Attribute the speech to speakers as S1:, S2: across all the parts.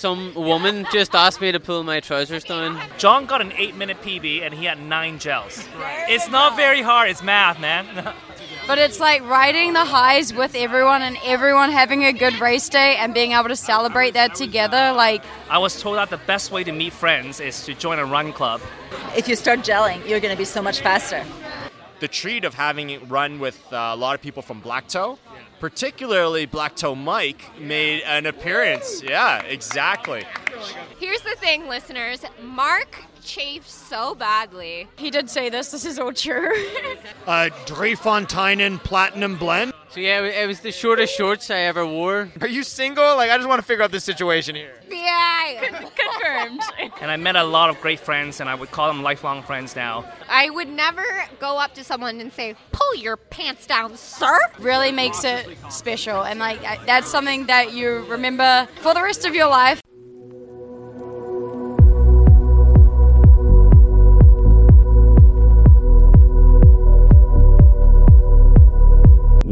S1: some woman just asked me to pull my trousers down.
S2: John got an eight minute PB and he had nine gels. It's not very hard, it's math, man.
S3: But it's like riding the highs with everyone and everyone having a good race day and being able to celebrate that together. Like,
S2: I was told that the best way to meet friends is to join a run club.
S4: If you start gelling, you're going to be so much faster.
S5: The treat of having it run with uh, a lot of people from Black Toe, particularly Black Toe Mike, made an appearance. Yeah, exactly.
S6: Here's the thing, listeners. Mark chafed so badly.
S3: he did say this, this is all true.
S7: Uh, Driefonteinen Platinum Blend.
S1: So yeah, it was- the shortest shorts I ever wore.
S5: Are you single? Like, I just want to figure out this situation here.
S6: Yeah.
S3: Confirmed.
S2: And I met a lot of great friends and I would call them lifelong friends now.
S6: I would never go up to someone and say, pull your pants down, sir.
S3: really makes it special. And like, that's something that you remember for the rest of your life.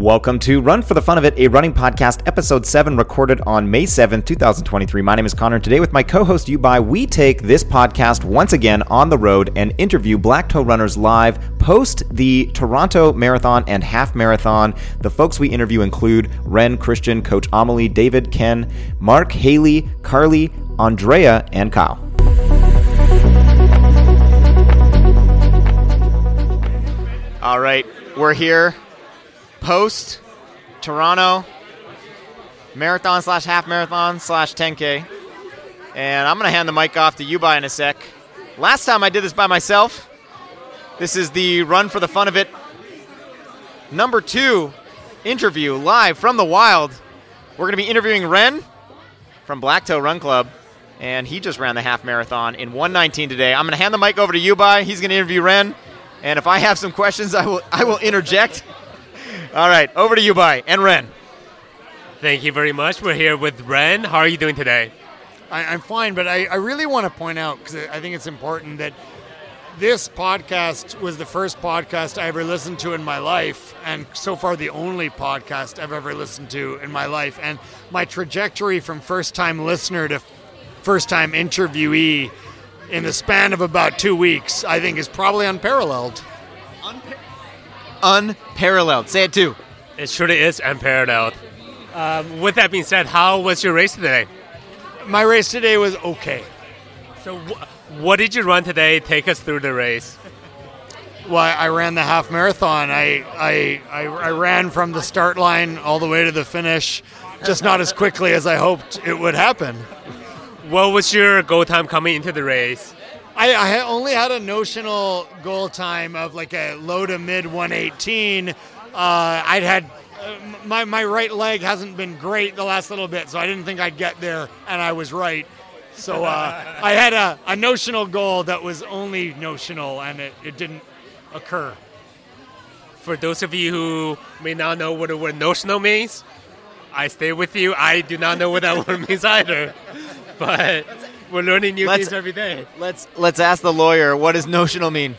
S8: Welcome to Run for the Fun of It, a running podcast, episode 7, recorded on May 7th, 2023. My name is Conor. Today, with my co host, YüBaí, we take this podcast once again on the road and interview Black Toe Runners live post the Toronto Marathon and Half Marathon. The folks we interview include Ren, Kristian, Coach Amelie, David, Ken, Mark, Hayley, Carley, Andrea, and Kyle.
S5: All right, we're here post Toronto marathon slash half marathon slash 10K. And I'm going to hand the mic off to YüBaí in a sec. Last time I did this by myself. This is the Run for the Fun of It number two interview live from the wild. We're going to be interviewing Ren from Black Toe Run Club. And he just ran the half marathon in 119 today. I'm going to hand the mic over to YüBaí. He's going to interview Ren. And if I have some questions, I will I will interject. All right, over to you, Bai and Ren.
S9: Thank you very much. We're here with Ren. How are you doing today?
S7: I, I'm fine, but I, I really want to point out because I think it's important that this podcast was the first podcast I ever listened to in my life, and so far the only podcast I've ever listened to in my life. And my trajectory from first time listener to first time interviewee in the span of about two weeks, I think, is probably unparalleled.
S5: Unparalleled. Say it too.
S9: It surely is unparalleled. Um, with that being said, how was your race today?
S7: My race today was okay.
S9: So, wh- what did you run today? Take us through the race.
S7: Well, I ran the half marathon. I, I, I, I ran from the start line all the way to the finish, just not as quickly as I hoped it would happen.
S9: What was your goal time coming into the race?
S7: I, I only had a notional goal time of like a low to mid 118. Uh, I'd had uh, my my right leg hasn't been great the last little bit, so I didn't think I'd get there, and I was right. So uh, I had a, a notional goal that was only notional, and it, it didn't occur.
S9: For those of you who may not know what the word notional means, I stay with you. I do not know what that word means either. But we're learning new
S5: Let's-
S9: things every day.
S5: Let's let's ask the lawyer. What does notional mean?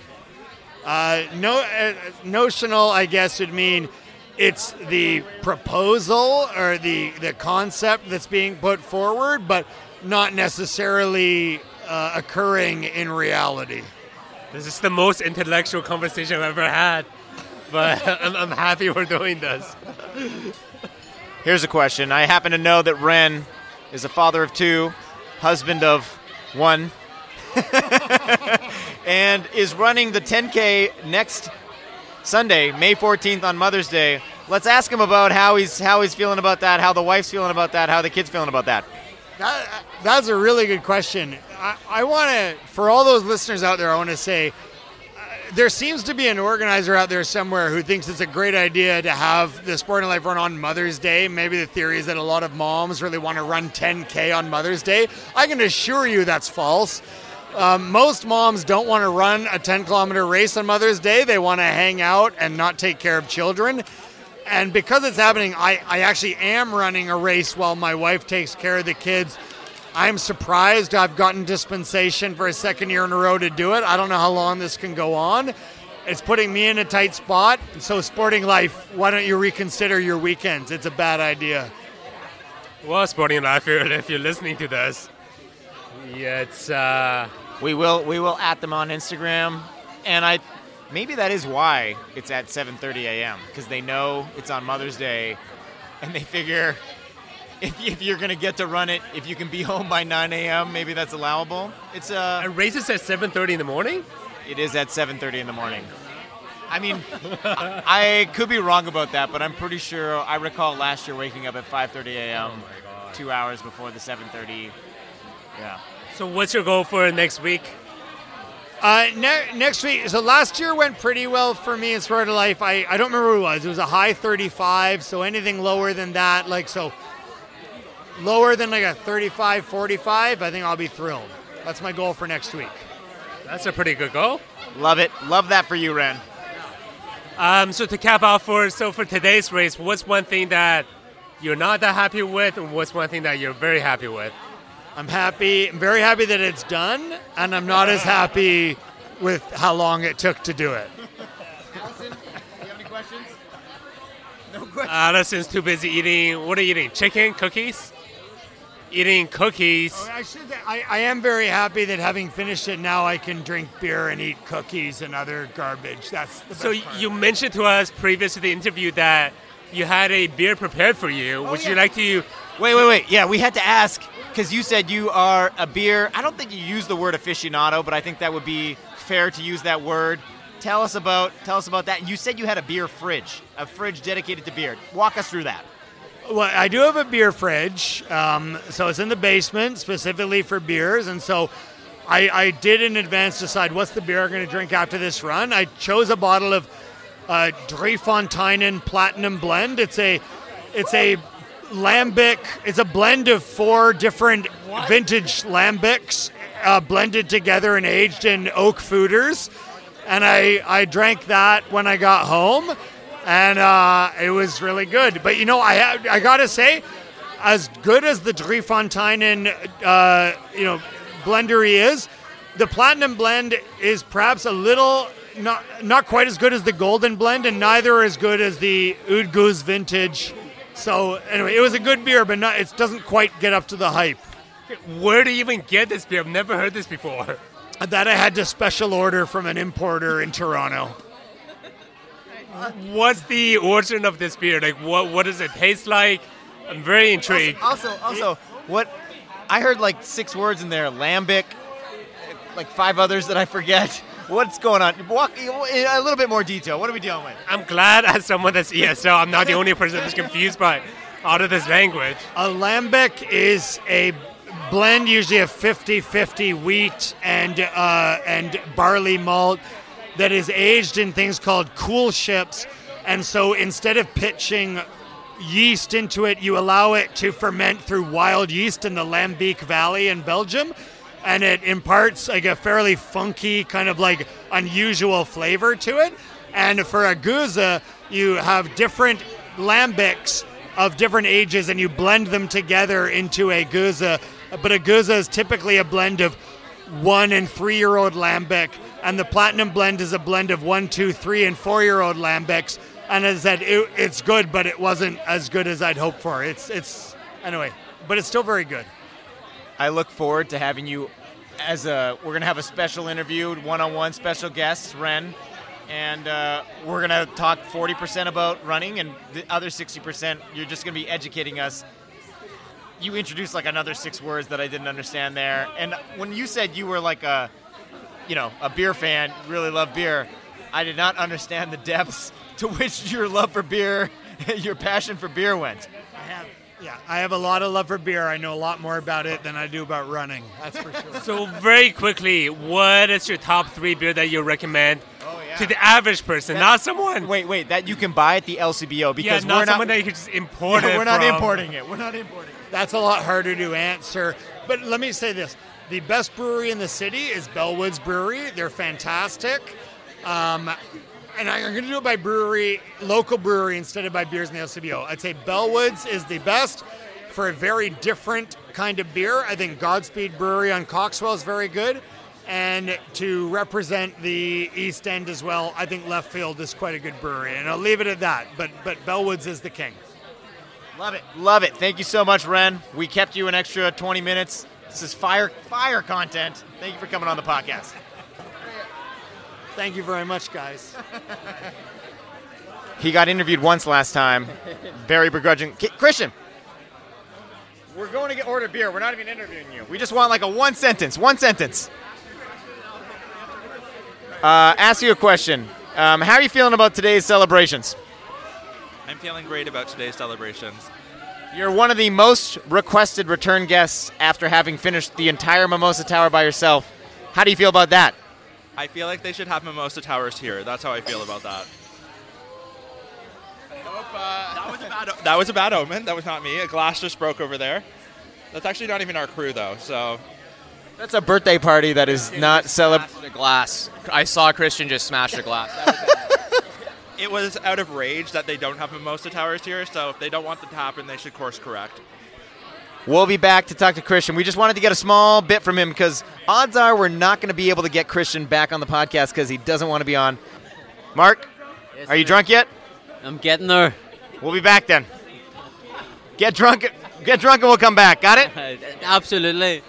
S7: Uh, no, uh, notional, I guess, would mean it's the proposal or the the concept that's being put forward, but not necessarily uh, occurring in reality.
S9: This is the most intellectual conversation I've ever had. But I'm, I'm happy we're doing this.
S5: Here's a question. I happen to know that Ren is a father of two, husband of one, and is running the 10K next Sunday, May 14th on Mother's Day. Let's ask him about how he's how he's feeling about that, how the wife's feeling about that, how the kids feeling about that.
S7: That, that's a really good question. I, I want to, for all those listeners out there, I want to say there seems to be an organizer out there somewhere who thinks it's a great idea to have the Sporting Life run on Mother's Day. Maybe the theory is that a lot of moms really want to run 10K on Mother's Day. I can assure you that's false. Um, most moms don't want to run a 10 kilometer race on Mother's Day. They want to hang out and not take care of children. And because it's happening, I, I actually am running a race while my wife takes care of the kids. I'm surprised I've gotten dispensation for a second year in a row to do it. I don't know how long this can go on. It's putting me in a tight spot. So, Sporting Life, why don't you reconsider your weekends? It's a bad idea.
S9: Well, Sporting Life, if you're listening to this, Yeah, it's uh,
S5: We will we will at them on Instagram, and I maybe that is why it's at 7:30 a.m. because they know it's on Mother's Day, and they figure if, if you're gonna get to run it, if you can be home by 9 a.m., maybe that's allowable. It's uh,
S9: a race at 7:30 in the morning.
S5: it is at 7:30 in the morning. I mean, I, I could be wrong about that, but I'm pretty sure I recall last year waking up at 5:30 a.m. two hours before the 7:30. Yeah.
S9: So what's your goal for next week?
S7: Uh, ne- next week, so last year went pretty well for me in Sporting Life. I, I don't remember what it was. It was a high 35, so anything lower than that, like, so lower than like a 35, 45, I think I'll be thrilled. That's my goal for next week.
S9: That's a pretty good goal.
S5: Love it. Love that for you, Ren.
S9: Um, so to cap off for so for today's race, what's one thing that you're not that happy with, and what's one thing that you're very happy with?
S7: I'm happy. I'm very happy that it's done, and I'm not as happy with how long it took to do it.
S5: Allison, do you have any questions? No questions.
S9: Allison's too busy eating. What are you eating? Chicken, cookies? Eating cookies.
S7: Oh, I, should, I, I am very happy that having finished it now, I can drink beer and eat cookies and other garbage. That's the
S9: So
S7: best
S9: you mentioned to us previous to the interview that you had a beer prepared for you. Oh, would
S5: yeah.
S9: you like to?
S5: Wait, wait, wait. Yeah, we had to ask because you said you are a beer. I don't think you use the word aficionado, but I think that would be fair to use that word. Tell us about tell us about that. You said you had a beer fridge, a fridge dedicated to beer. Walk us through that.
S7: Well, I do have a beer fridge, um, so it's in the basement specifically for beers, and so I, I did in advance decide what's the beer I'm going to drink after this run. I chose a bottle of uh, Driefonteinen Platinum Blend. It's a it's a lambic. It's a blend of four different vintage lambics uh, blended together and aged in oak foeders, and I I drank that when I got home and uh, it was really good. But you know, I I gotta say, as good as the Driefonteinen, uh, you know, blendery is, the Platinum blend is perhaps a little not not quite as good as the Golden blend, and neither as good as the Oude Geuze Vintage. So anyway, it was a good beer, but not, it doesn't quite get up to the hype.
S9: Where do you even get this beer? I've never heard this before.
S7: That I had to special order from an importer in Toronto.
S9: What's the origin of this beer? Like, what what does it taste like? I'm very intrigued.
S5: Also, also, what I heard like six words in there: lambic, like five others that I forget. What's going on? Walk in a little bit more detail. What are we dealing with?
S9: I'm glad as someone that's ESL, I'm not the only person that's confused by out of this language.
S7: A lambic is a blend, usually of 50-50 wheat and uh, and barley malt that is aged in things called coolships. And so instead of pitching yeast into it, you allow it to ferment through wild yeast in the Lambic Valley in Belgium. And it imparts like a fairly funky, kind of like unusual flavor to it. And for a gueuze, you have different lambics of different ages and you blend them together into a gueuze. But a gueuze is typically a blend of one and three year old lambic, and the platinum blend is a blend of one, two, three, and four year old lambics. And as I said, it, it's good, but it wasn't as good as I'd hoped for. It's it's anyway, but it's still very good.
S5: I look forward to having you as a. We're gonna have a special interview, one-on-one special guest, Ren, and uh, we're gonna talk 40% about running, and the other 60% you're just gonna be educating us. You introduced like another six words that I didn't understand there, and when you said you were like a, you know, a beer fan, really love beer, I did not understand the depths to which your love for beer, your passion for beer went.
S7: I have, yeah, I have a lot of love for beer. I know a lot more about it than I do about running. That's for sure.
S9: So very quickly, what is your top three beer that you recommend oh, to the average person, not someone?
S5: Wait, wait, that you can buy at the LCBO
S9: yeah,
S5: because
S9: not
S5: we're not.
S9: someone that you could just import
S5: Yeah,
S9: it
S5: we're not
S9: from.
S5: importing it. We're not importing it.
S7: That's a lot harder to answer. But let me say this: the best brewery in the city is Bellwoods Brewery. They're fantastic. Um, and I'm going to do it by brewery, local brewery, instead of by beers in the LCBO. I'd say Bellwoods is the best for a very different kind of beer. I think Godspeed Brewery on Coxwell is very good. And to represent the East End as well, I think Left Field is quite a good brewery. And I'll leave it at that. But but Bellwoods is the king.
S5: Love it. Love it. Thank you so much, Ren. We kept you an extra 20 minutes. This is fire fire content. Thank you for coming on the podcast.
S7: Thank you very much, guys.
S5: He got interviewed once last time. Very begrudging. Kristian, we're going to get order beer. We're not even interviewing you. We just want like a one sentence. One sentence. Uh, ask you a question. Um, how are you feeling about today's celebrations?
S10: I'm feeling great about today's celebrations.
S5: You're one of the most requested return guests after having finished the entire Mimosa Tower by yourself. How do you feel about that?
S10: I feel like they should have Mimosa Towers here. That's how I feel about that. that, was a bad that was a bad omen. That was not me. A glass just broke over there. That's actually not even our crew, though. So
S5: That's a birthday party that is not celebrated.
S1: The glass. I saw Kristian just smash the glass.
S10: It was out of rage that they don't have Mimosa Towers here. So if they don't want that to happen, they should course correct.
S5: We'll be back to talk to Kristian. We just wanted to get a small bit from him because odds are we're not going to be able to get Kristian back on the podcast because he doesn't want to be on. Mark, are you drunk yet?
S1: I'm getting there.
S5: We'll be back then. Get drunk. Get drunk and we'll come back. Got it?
S1: Absolutely.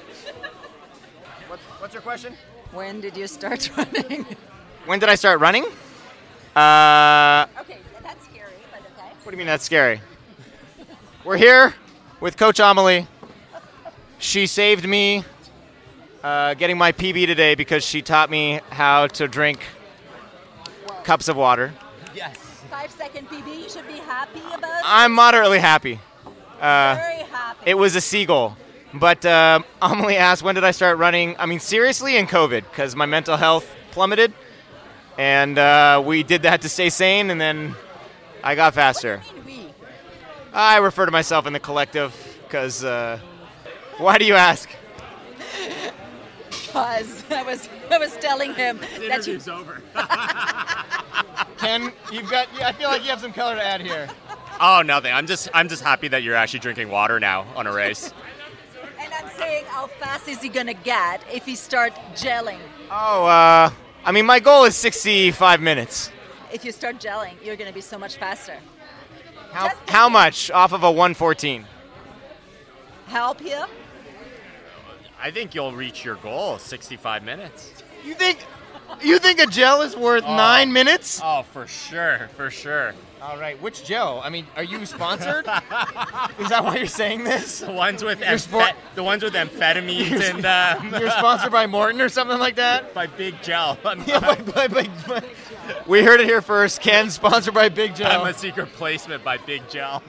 S5: What's your question?
S4: When did you start running?
S5: When did I start running? Uh,
S4: okay, that's scary, but okay.
S5: what do you mean that's scary? We're here with Coach Amelie. She saved me uh, getting my PB today because she taught me how to drink cups of water.
S4: Yes. Five second PB. You should be happy about.
S5: I'm moderately happy. Uh,
S4: Very happy.
S5: It was a seagull. But uh, Amelie asked, when did I start running? I mean, seriously, in COVID, because my mental health plummeted. And uh, we did that to stay sane, and then I got faster. I refer to myself in the collective, because. Uh, why do you ask?
S4: Because I was, I was telling him that you.
S5: over. Ken, you've got. I feel like you have some color to add here.
S11: Oh, nothing. I'm just I'm just happy that you're actually drinking water now on a race.
S4: And I'm saying, how fast is he gonna get if he start gelling?
S5: Oh, uh, I mean, my goal is 65 minutes.
S4: If you start gelling, you're gonna be so much faster.
S5: How, how much off of a 114?
S4: Help you?
S11: I think you'll reach your goal, 65 minutes.
S5: You think you think a gel is worth
S11: Oh.
S5: nine minutes?
S11: Oh, for sure, for sure.
S5: All right, which gel? I mean, are you sponsored? is that why you're saying this?
S11: The ones with
S5: You're
S11: amphet-
S5: sport-
S11: the ones with amphetamines and um,
S5: You're sponsored by Maurten or something like that?
S11: by Big Gel.
S5: Yeah, by, by, by, by- we heard it here first. Ken, sponsored by Big Gel.
S11: I'm a secret placement by Big Gel.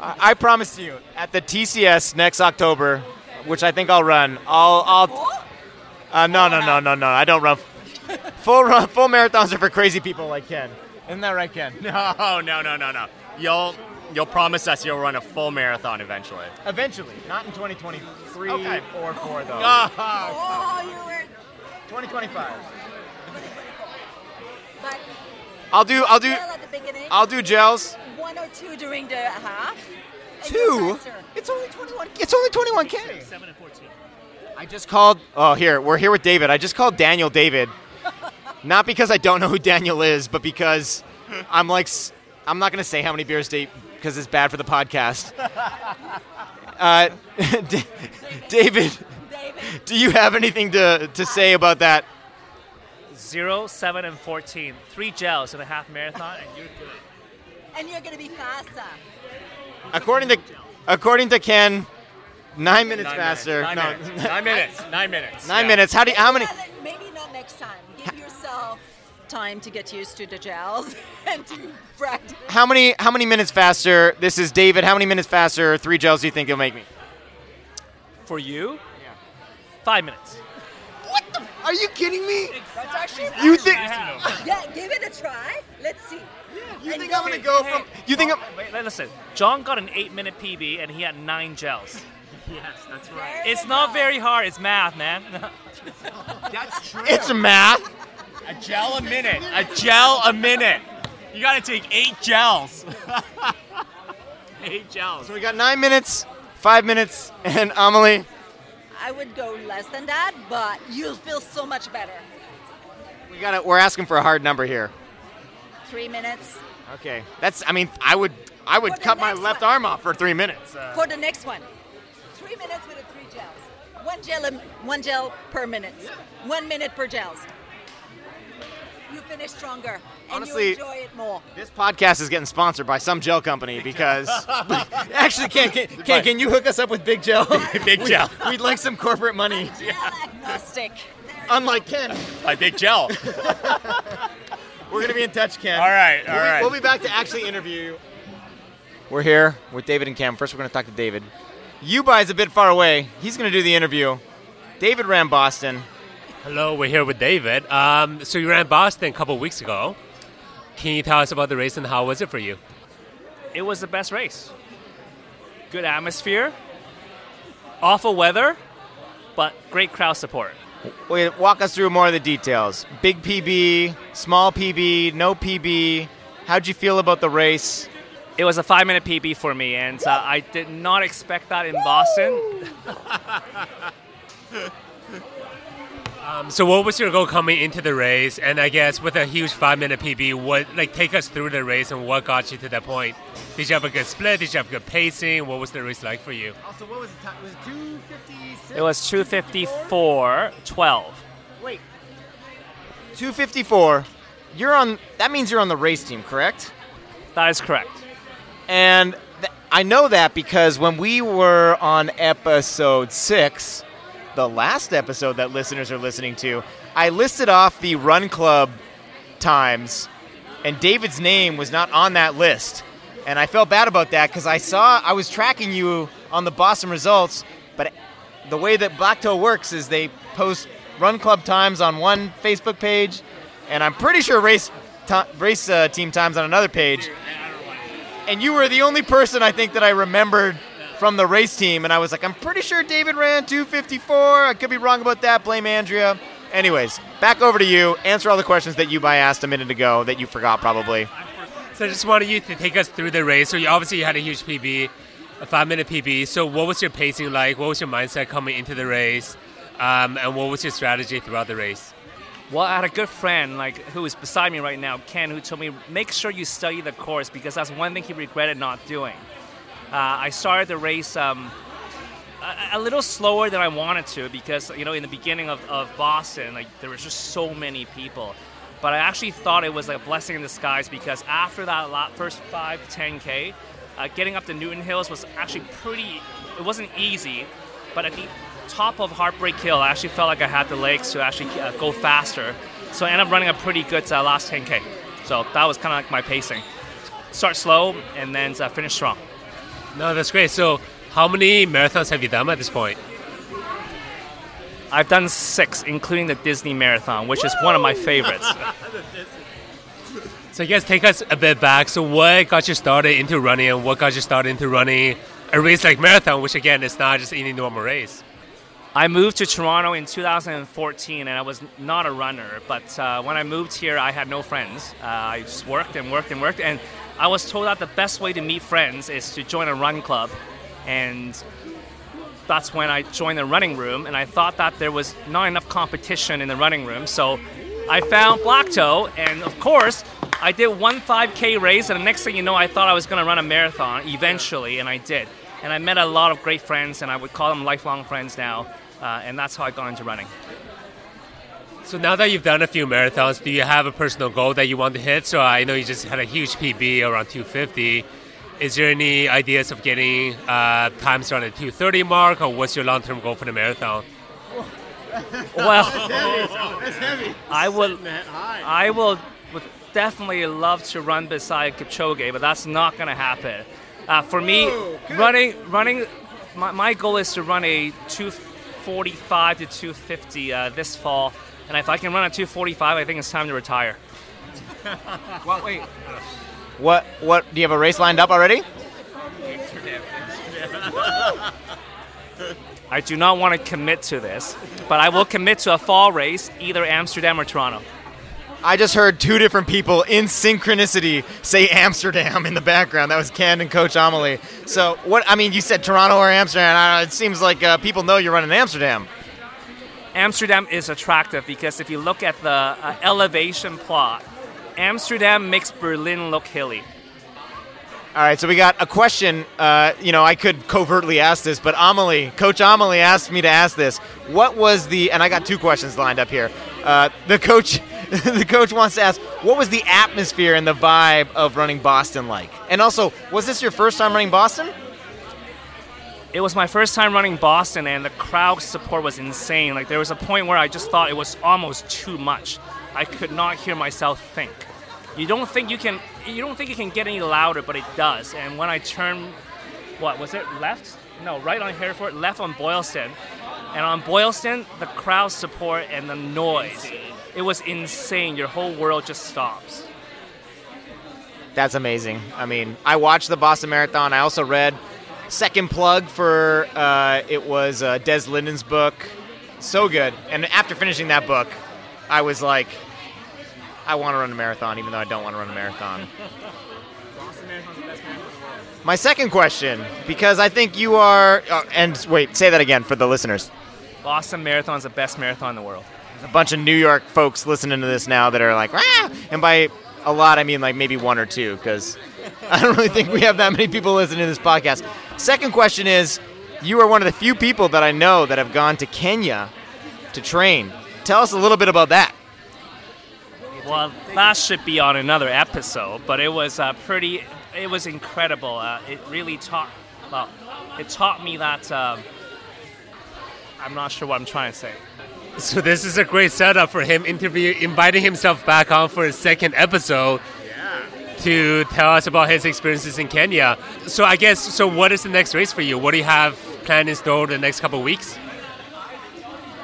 S5: I, I promise you, at the TCS next October, which I think I'll run, I'll, I'll. Uh, no, no, no, no, no. I don't run. Full run, full marathons are for crazy people like Ken. Isn't that right, Ken?
S11: No, no, no, no, no. You'll you'll promise us you'll run a full marathon eventually.
S5: Eventually, not in 2023
S11: Okay.
S5: or four though.
S4: Oh, you were.
S5: 2025.
S4: But
S5: I'll do. I'll do.
S4: gel at the beginning.
S5: I'll do gels.
S4: One or two during the half.
S5: Two? It's only 21. It's only 21k.
S2: Seven and fourteen.
S5: I just called. Oh, here we're here with David. I just called Daniel David, not because I don't know who Daniel is, but because I'm like s- I'm not gonna say how many beers Dave because it's bad for the podcast. Uh, D- David, do you have anything to to say about that?
S2: Zero, seven, and fourteen. Three gels in a half marathon, and you're good.
S4: And you're gonna be faster.
S5: According to according to Ken, nine minutes
S11: Nine
S5: faster.
S11: Minutes.
S5: No.
S11: Nine, minutes. Nine minutes. Nine minutes.
S5: Nine
S11: Yeah.
S5: minutes. How do you, how many?
S4: Maybe not next time. Give yourself time to get used to the gels and to practice.
S5: How many how many minutes faster? This is David. How many minutes faster? Three gels do you think you'll make me?
S2: For you? Yeah. Five minutes. What the?
S5: Are you kidding me?
S4: That's actually
S5: You think?
S4: Yeah, give it a try. Let's see.
S5: You think I'm gonna go from? You think oh, I'm?
S2: Wait, wait, listen. John got an eight-minute PB, and he had nine gels.
S11: Yes, that's right.
S2: It's not very hard. It's math, man.
S11: That's true.
S5: It's math.
S11: A gel a minute. A gel a minute. You got to take eight gels. eight gels.
S5: So we got nine minutes, five minutes, and Amelie.
S4: I would go less than that, but you'll feel so much better.
S5: We got. to We're asking for a hard number here.
S4: Three minutes.
S5: Okay, that's. I mean, I would. I would cut my left arm off for three minutes. Uh,
S4: For the next one, three minutes with the three gels. One gel, one gel per minute. One minute per gels. You finish stronger, and
S5: Honestly,
S4: you enjoy it more.
S5: this podcast is getting sponsored by some gel company because actually, can can, can can you hook us up with Big Gel?
S11: Big Gel.
S5: We'd like some corporate money.
S4: Agnostic.
S5: Unlike Ken.
S11: By Big Gel.
S5: We're gonna be in touch, Ken.
S11: All right, all
S5: we'll be,
S11: right.
S5: We'll be back to actually interview you. We're here with David and Cam. First, we're gonna talk to David. YüBaí is a bit far away. He's gonna do the interview. David ran Boston.
S9: Hello, we're here with David. Um, so you ran Boston a couple weeks ago. Can you tell us about the race and how was it for you?
S2: It was the best race. Good atmosphere, awful weather, but great crowd support.
S5: Wait, walk us through more of the details. Big PB, small PB, no PB. How'd you feel about the race?
S2: It was a five minute PB for me, and uh, I did not expect that in Boston.
S9: Um, so what was your goal coming into the race? And I guess with a huge five-minute PB, what like take us through the race and what got you to that point? Did you have a good split? Did you have good pacing? What was the race like for you?
S5: Also, what was the time? Was it 256?
S2: It was 254 12.
S5: Wait. 254. You're on. That means you're on the race team, correct?
S2: That is correct.
S5: And th- I know that because when we were on episode six, the last episode that listeners are listening to, I listed off the run club times, and David's name was not on that list. And I felt bad about that because I saw I was tracking you on the Boston results, but the way that Black Toe works is they post run club times on one Facebook page, and I'm pretty sure race race uh, team times on another page. And you were the only person I think that I remembered from the race team, and I was like, I'm pretty sure David ran 254. I could be wrong about that. Blame Andrea. Anyways, back over to you. Answer all the questions that YüBaí asked a minute ago that you forgot probably.
S9: So I just wanted you to take us through the race. So you obviously you had a huge PB, a five-minute PB. So what was your pacing like? What was your mindset coming into the race? Um, and what was your strategy throughout the race?
S2: Well, I had a good friend like who is beside me right now, Ken, who told me make sure you study the course because that's one thing he regretted not doing. Uh, I started the race um, a, a little slower than I wanted to because you know in the beginning of, of Boston, like there was just so many people. But I actually thought it was like a blessing in disguise because after that lot, first five, 10K, uh, getting up the Newton Hills was actually pretty. It wasn't easy, but at the top of Heartbreak Hill, I actually felt like I had the legs to actually uh, go faster. So I ended up running a pretty good uh, last 10k. So that was kind of like my pacing. Start slow and then uh, finish strong.
S9: No, that's great. So how many marathons have you done at this point?
S2: I've done six, including the Disney Marathon, which is one of my favorites.
S9: So I guess take us a bit back. So what got you started into running and what got you started into running a race like marathon, which again is not just any normal race?
S2: I moved to Toronto in 2014, and I was not a runner. But uh, when I moved here, I had no friends. Uh, I just worked and worked and worked, and I was told that the best way to meet friends is to join a run club, and that's when I joined the running room. And I thought that there was not enough competition in the running room, so I found Black Toe, and of course, I did one 5K race, and the next thing you know, I thought I was going to run a marathon eventually, and I did. And I met a lot of great friends, and I would call them lifelong friends now. Uh, and that's how I got into running.
S9: So now that you've done a few marathons, do you have a personal goal that you want to hit? So I know you just had a huge PB around 250. Is there any ideas of getting uh, times around the 230 mark, or what's your long-term goal for the marathon?
S2: Well, I would, I will, would definitely love to run beside Kipchoge, but that's not going to happen. Uh, for me, running, running, my, my goal is to run a 245 to 250 uh, this fall, and if I can run a 245, I think it's time to retire.
S5: well, wait. What? What? Do you have a race lined up already?
S2: I do not want to commit to this, but I will commit to a fall race, either Amsterdam or Toronto.
S5: I just heard two different people in synchronicity say Amsterdam in the background. That was Ken and Coach Amelie. So what? I mean, you said Toronto or Amsterdam. I it seems like uh, people know you're running Amsterdam.
S2: Amsterdam is attractive because if you look at the uh, elevation plot, Amsterdam makes Berlin look hilly.
S5: All right, so we got a question. Uh, you know, I could covertly ask this, but Amelie, Coach Amelie asked me to ask this. What was the? And I got two questions lined up here. Uh, the coach, the coach wants to ask, what was the atmosphere and the vibe of running Boston like? And also, was this your first time running Boston?
S2: It was my first time running Boston, and the crowd support was insane. Like there was a point where I just thought it was almost too much. I could not hear myself think. You don't think you can. You don't think it can get any louder, but it does. And when I turned, what was it? Left? No, right on Hereford, left on Boylston, and on Boylston, the crowd support and the noise. It was insane. Your whole world just stops.
S5: That's amazing. I mean, I watched the Boston Marathon. I also read second plug for uh, it was uh, Des Linden's book. So good. And after finishing that book, I was like, I want to run a marathon, even though I don't want to run a marathon. My second question, because I think you are, uh, and wait, say that again for the listeners.
S2: Boston Marathon is the best marathon in the world.
S5: There's a bunch of New York folks listening to this now that are like, ah! and by a lot, I mean like maybe one or two, because I don't really think we have that many people listening to this podcast. Second question is you are one of the few people that I know that have gone to Kenya to train. Tell us a little bit about that.
S2: Well, that should be on another episode, but it was uh, pretty. It was incredible. Uh, it really taught. Well, it taught me that. Um, I'm not sure what I'm trying to say.
S9: So this is a great setup for him interview, inviting himself back on for a second episode to tell us about his experiences in Kenya. So I guess, so what is the next race for you? What do you have planned in store the next couple of weeks?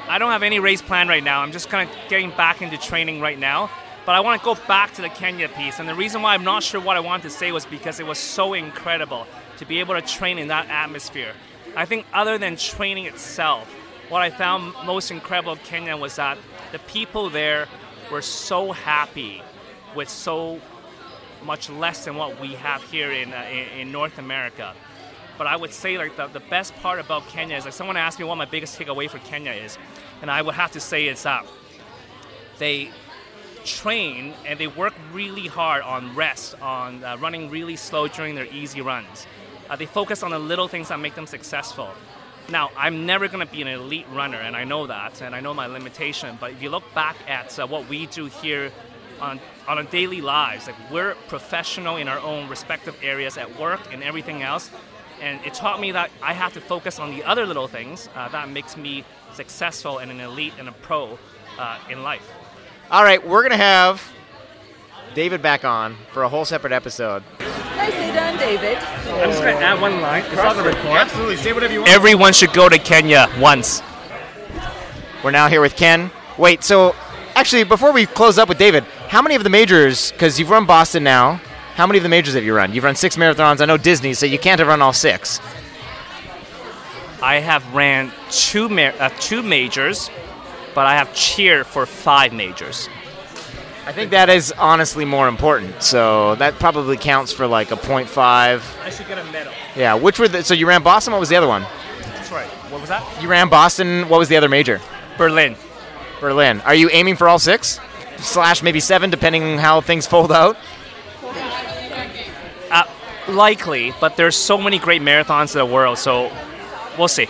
S2: I don't have any race plan right now. I'm just kind of getting back into training right now. But I want to go back to the Kenya piece. And the reason why I'm not sure what I wanted to say was because it was so incredible to be able to train in that atmosphere. I think, other than training itself, what I found most incredible in Kenya was that the people there were so happy with so much less than what we have here in, uh, in, North America. But I would say like the, the best part about Kenya is like someone asked me what my biggest takeaway for Kenya is, and I would have to say it's that they train and they work really hard on rest, on uh, running really slow during their easy runs. Uh, they focus on the little things that make them successful. Now, I'm never going to be an elite runner, and I know that, and I know my limitation. But if you look back at uh, what we do here on on our daily lives, like we're professional in our own respective areas at work and everything else, and it taught me that I have to focus on the other little things uh, that makes me successful and an elite and a pro uh, in life.
S5: All right, we're going to have David back on for a whole separate episode.
S4: Nicely done, David.
S2: I'm just going to add one line. It's on the record.
S5: Absolutely, say whatever you want.
S2: Everyone should go to Kenya once.
S5: We're now here with Ken. Wait, so actually, before we close up with David, how many of the majors, because you've run Boston now, how many of the majors have you run? You've run six marathons. I know Disney, so you can't have run all six.
S2: I have ran two ma- uh, two majors, but I have cheered for five majors.
S5: I think that is honestly more important. So that probably counts for like a 0.5.
S2: I should get a medal.
S5: Yeah, which were the, so you ran Boston? What was the other one?
S2: That's right. What was that?
S5: You ran Boston. What was the other major?
S2: Berlin.
S5: Berlin. Are you aiming for all six? Slash maybe seven, depending on how things fold out?
S2: Uh, likely, but there's so many great marathons in the world, so we'll see.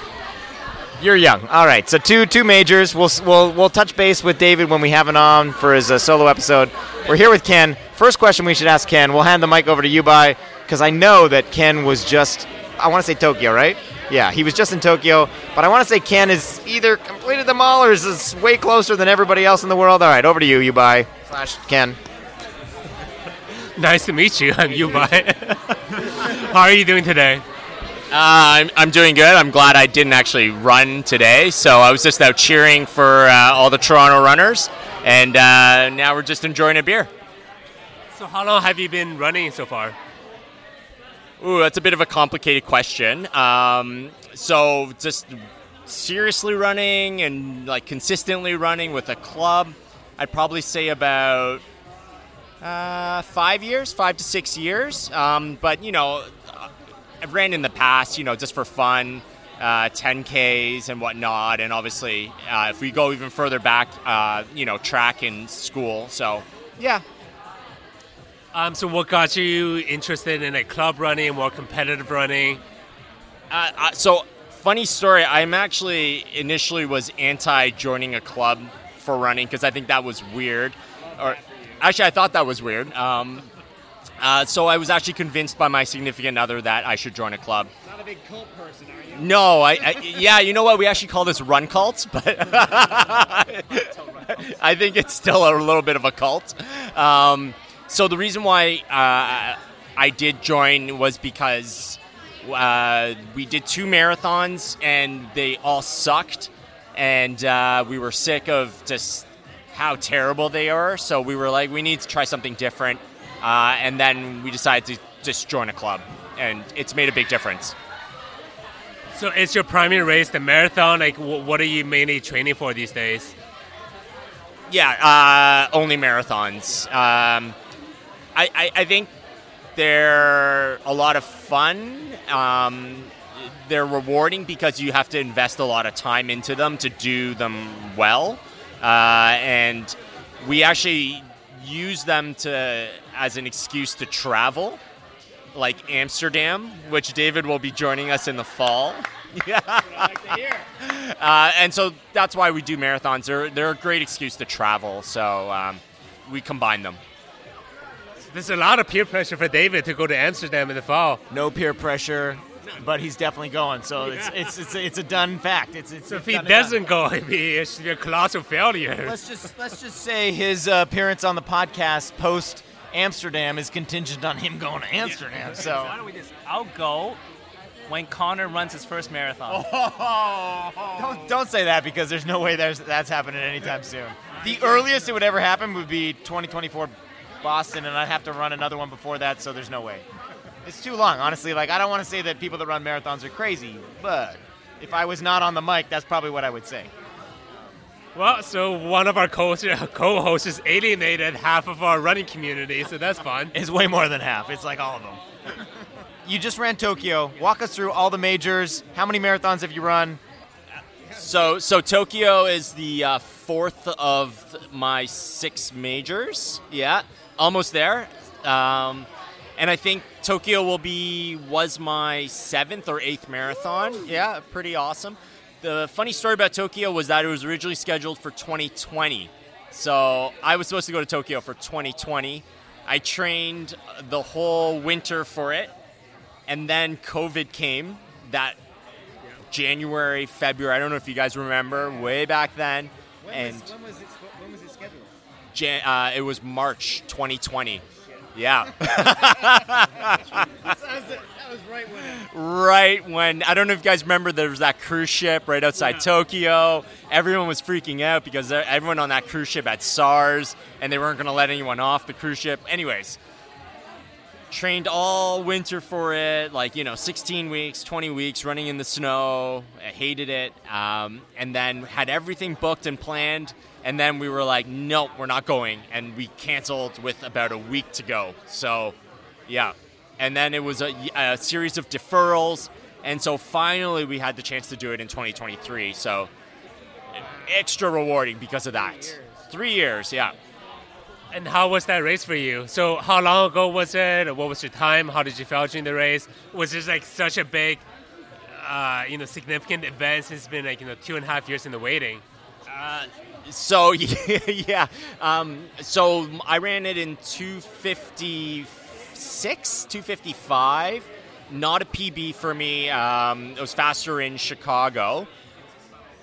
S5: You're young. All right, so two two majors. We'll we'll we'll touch base with David when we have him on for his uh, solo episode. We're here with Ken. First question we should ask Ken. We'll hand the mic over to YüBaí because I know that Ken was just I want to say Tokyo, right? Yeah, he was just in Tokyo, but I want to say Ken is either completed them all or is way closer than everybody else in the world. All right, over to you, YüBaí slash Ken.
S9: Nice to meet you. I'm YüBaí. How are you doing today?
S11: Uh, I'm, I'm doing good. I'm glad I didn't actually run today. So I was just out cheering for uh, all the Toronto runners, and uh, now we're just enjoying a beer.
S9: So how long have you been running so far?
S11: Ooh, that's a bit of a complicated question. Um, so just seriously running and like consistently running with a club, I'd probably say about uh, five years, five to six years. Um, but you know, I've ran in the past, you know, just for fun, uh, 10Ks and whatnot. And obviously, uh, if we go even further back, uh, you know, track in school. So, yeah.
S9: Um, so what got you interested in a club running and more competitive running?
S11: Uh, uh, so funny story. I'm actually initially was anti joining a club for running because I think that was weird. Or actually, I thought that was weird. Um, uh, so I was actually convinced by my significant other that I should join a club.
S7: Not a big cult person, are you?
S11: No, I, I yeah, you know what? We actually call this run cults, but I think it's still a little bit of a cult. Um, so the reason why uh, I did join was because uh, we did two marathons and they all sucked, and uh, we were sick of just how terrible they are. So we were like, we need to try something different, uh, and then we decided to just join a club, and it's made a big difference.
S9: So it's your primary race the marathon? Like, wh- what are you mainly training for these days?
S11: Yeah, uh, only marathons. Um, I, I, I think they're a lot of fun. Um, they're rewarding because you have to invest a lot of time into them to do them well. Uh, and we actually use them to as an excuse to travel, like Amsterdam, which David will be joining us in the fall. Yeah. Uh, and so that's why we do marathons. They're, they're a great excuse to travel. So um, we combine them.
S9: There's a lot of peer pressure for David to go to Amsterdam in the fall.
S5: No peer pressure, but he's definitely going. So it's it's it's, it's a done fact. It's, it's
S9: So if
S5: it's
S9: he
S5: done and done.
S9: doesn't go, it'd be it be a colossal failure.
S5: let's just let's just say his uh, appearance on the podcast post Amsterdam is contingent on him going to Amsterdam.
S2: So
S5: So
S2: why don't we just? I'll go when Conor runs his first marathon.
S5: don't don't say that because there's no way there's that's happening anytime soon. The earliest it would ever happen would be 2024 Boston, and I'd have to run another one before that. So there's no way. It's too long, honestly. Like I don't want to say that people that run marathons are crazy, but if I was not on the mic, that's probably what I would say.
S9: Well, so one of our co- co-hosts has alienated half of our running community, so that's fun.
S5: It's way more than half. It's like all of them. you just ran Tokyo. Walk us through all the majors. How many marathons have you run?
S11: So, so Tokyo is the uh, fourth of my six majors. Yeah, almost there. Um, and I think Tokyo will be was my seventh or eighth marathon. Yeah, pretty awesome. The funny story about Tokyo was that it was originally scheduled for 2020. So I was supposed to go to Tokyo for 2020. I trained the whole winter for it, and then COVID came. That January, February. I don't know if you guys remember, way back then. and
S7: when was it? When was?
S11: Jan- uh, it was March 2020. Yeah.
S7: that was right when.
S11: right when I don't know if you guys remember there was that cruise ship right outside Tokyo. Everyone was freaking out because everyone on that cruise ship had SARS and they weren't going to let anyone off the cruise ship. Anyways, trained all winter for it, like you know, 16 weeks, 20 weeks, running in the snow. I hated it, um, and then had everything booked and planned. And then we were like, nope, we're not going, and we canceled with about a week to go. So, yeah, and then it was a, a series of deferrals, and so finally we had the chance to do it in 2023. So, extra rewarding because of that. Three years, yeah.
S9: And how was that race for you? So how long ago was it? What was your time? How did you feel during the race? Was this like such a big, uh, you know, significant event since it's been like you know two and a half years in the waiting?
S11: Uh, so yeah, um, so I ran it in 256, 255. Not a PB for me. Um, it was faster in Chicago.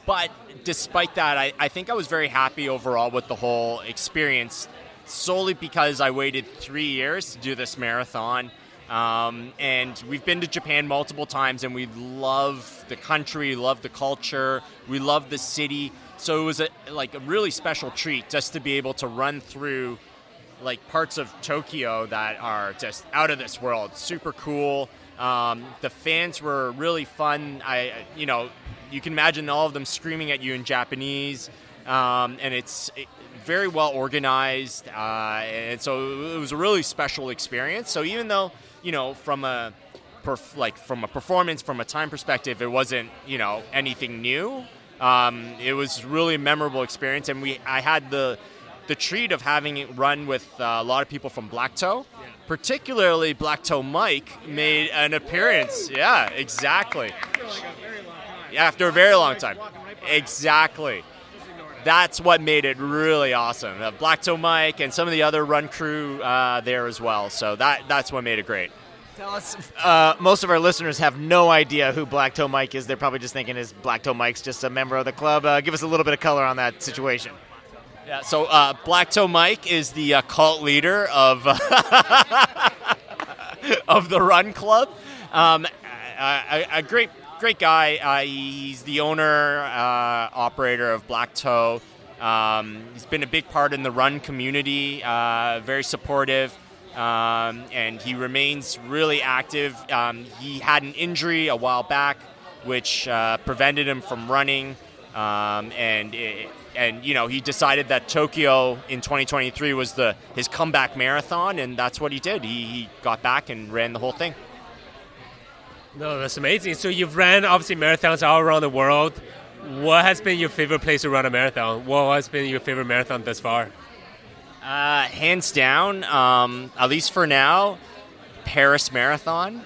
S11: But despite that, I, I think I was very happy overall with the whole experience, solely because I waited three years to do this marathon. Um, and we've been to Japan multiple times, and we love the country, love the culture, we love the city. So it was a, like a really special treat just to be able to run through like parts of Tokyo that are just out of this world, super cool. Um, the fans were really fun. I, you know, you can imagine all of them screaming at you in Japanese, um, and it's it, very well organized. Uh, and so it was a really special experience. So even though, you know, from a perf- like from a performance, from a time perspective, it wasn't you know anything new. Um, it was really a memorable experience, and we I had the the treat of having it run with uh, a lot of people from Black Toe. Particularly, Black Toe Mike made an appearance. Yeah, exactly. After a very long time. Exactly. That's what made it really awesome. Uh, Black Toe Mike and some of the other run crew uh, there as well. So that that's what made it great.
S5: Tell us, uh, most of our listeners have no idea who Black Toe Mike is. They're probably just thinking, is Black Toe Mike's just a member of the club? Uh, give us a little bit of color on that situation.
S11: Yeah, so uh, Black Toe Mike is the uh, cult leader of of the Run Club. Um, a, a, great great guy. Uh, he's the owner uh, operator of Black Toe. Um, he's been a big part in the run community. Very supportive. Um, and he remains really active. Um, he had an injury a while back, which uh, prevented him from running, um, and it, and you know he decided that Tokyo in 2023 was the his comeback marathon, and that's what he did. He, he got back and ran the whole thing.
S9: No, that's amazing. So you've ran obviously marathons all around the world. What has been your favorite place to run a marathon? What has been your favorite marathon thus far?
S11: Uh, hands down, um, at least for now, Paris Marathon.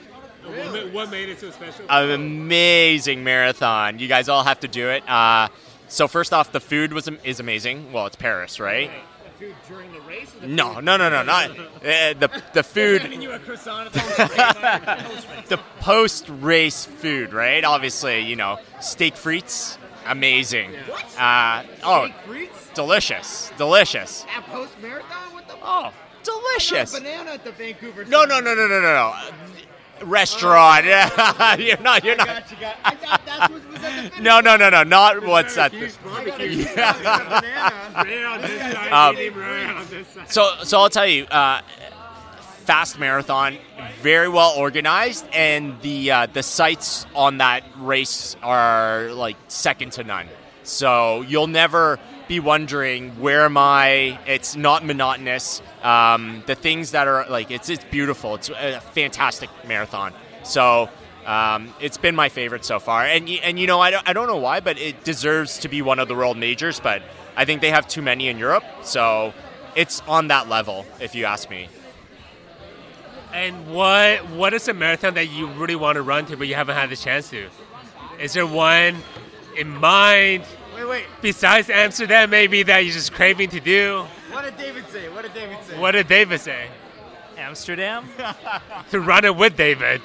S9: What made it so special?
S11: An amazing marathon. You guys all have to do it. Uh, so first off, the food was is amazing. Well, it's Paris, right?
S9: The food during the race?
S11: No, no, no, no, not uh, the the food.
S9: you a croissant
S11: the post race food, right? Obviously, you know, steak frites, amazing. What? Uh, oh, delicious, delicious.
S12: At post marathon? What the?
S11: Oh, delicious.
S12: banana at the Vancouver.
S11: No, no, no, no, no, no, no. Restaurant. yeah, you're not. You're not.
S12: I thought that's what was at the
S11: No, no, no, no. Not what's at the. Um, so, so I'll tell you, uh, fast marathon, very well organized, and the uh, the sights on that race are like second to none. So you'll never be wondering where am I. It's not monotonous. Um, the things that are like it's it's beautiful. It's a fantastic marathon. So. Um, it's been my favorite so far, and and you know I don't, I don't know why, but it deserves to be one of the world majors. But I think they have too many in Europe, so it's on that level, if you ask me.
S9: And what what is a marathon that you really want to run to but you haven't had the chance to? Is there one in mind?
S12: Wait, wait.
S9: Besides Amsterdam, maybe that you're just craving to do.
S12: What did David say? What did David say?
S9: What did David say?
S2: Amsterdam.
S9: to run it with David.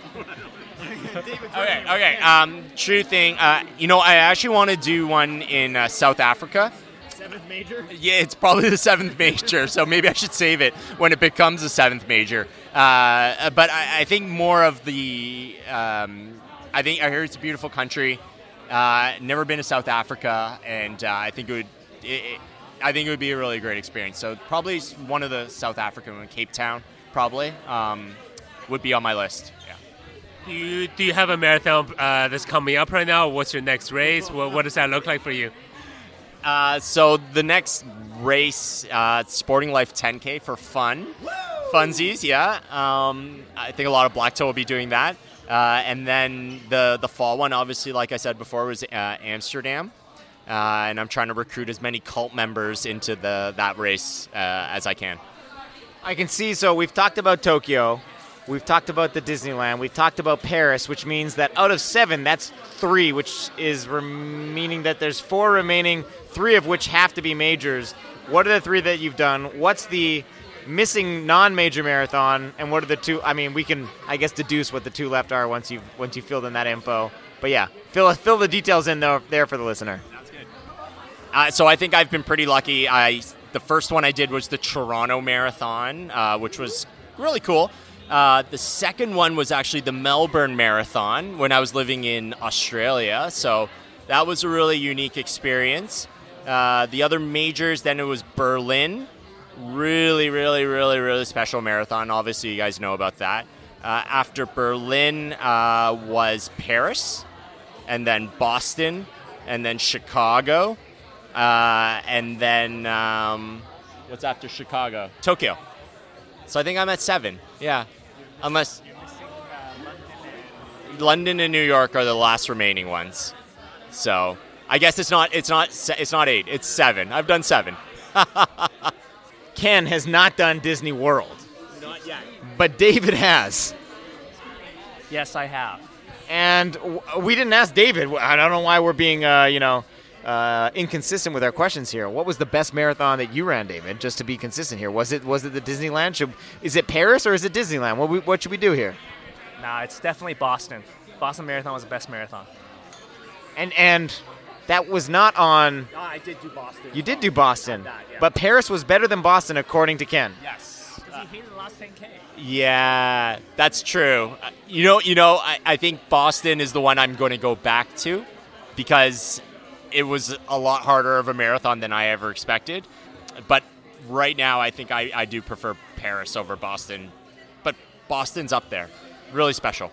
S11: Okay, okay. Um, true thing. Uh, you know, I actually want to do one in uh, South Africa.
S12: Seventh major.
S11: Yeah, it's probably the seventh major, so maybe I should save it when it becomes a seventh major. Uh, but I, I think more of the. Um, I think I hear it's a beautiful country. Uh, never been to South Africa, and uh, I think it would. It, it, I think it would be a really great experience. So probably one of the South African, one, Cape Town, probably um, would be on my list. Yeah.
S9: Do you do you have a marathon uh, that's coming up right now? What's your next race? What, what does that look like for you?
S11: Uh, so the next race, uh, Sporting Life 10K for fun, funsies. Yeah, um, I think a lot of Black Toe will be doing that. Uh, and then the the fall one, obviously, like I said before, was uh, Amsterdam. Uh, and I'm trying to recruit as many cult members into the that race uh, as I can.
S5: I can see. So we've talked about Tokyo, we've talked about the Disneyland, we've talked about Paris, which means that out of seven, that's three, which is meaning that there's four remaining, three of which have to be majors. What are the three that you've done? What's the missing non-major marathon, and what are the two? I mean, we can, I guess, deduce what the two left are once you have once you filled in that info. But yeah, fill fill the details in there, there for the listener.
S11: Uh, so I think I've been pretty lucky. I the first one I did was the Toronto Marathon, uh, which was really cool. Uh, the second one was actually the Melbourne Marathon when I was living in Australia. So that was a really unique experience. Uh, the other majors, then it was Berlin. Really, really, really, really special marathon. Obviously, you guys know about that. Uh, after Berlin uh, was Paris, and then Boston, and then Chicago, uh, and then um, what's after Chicago? Tokyo. So I think I'm at seven. Yeah, unless London and New York are the last remaining ones. So I guess it's not it's not it's not eight. It's seven. I've done seven.
S5: Ken has not done Disney World,
S2: Not yet.
S5: but David has.
S2: Yes, I have.
S5: And w- we didn't ask David. I don't know why we're being, uh, you know, uh, inconsistent with our questions here. What was the best marathon that you ran, David? Just to be consistent here, was it was it the Disneyland? Should, is it Paris or is it Disneyland? What we, what should we do here?
S2: Nah, it's definitely Boston. Boston Marathon was the best marathon.
S5: And and that was not on.
S2: Oh, I did do Boston.
S5: You did do Boston,
S2: That, yeah.
S5: but Paris was better than Boston according to Ken.
S2: Yes. Because he hated the last 10K.
S11: Yeah, that's true. Uh, You know, you know, I, I think Boston is the one I'm going to go back to because it was a lot harder of a marathon than I ever expected. But right now, I think I, I do prefer Paris over Boston. But Boston's up there, really special.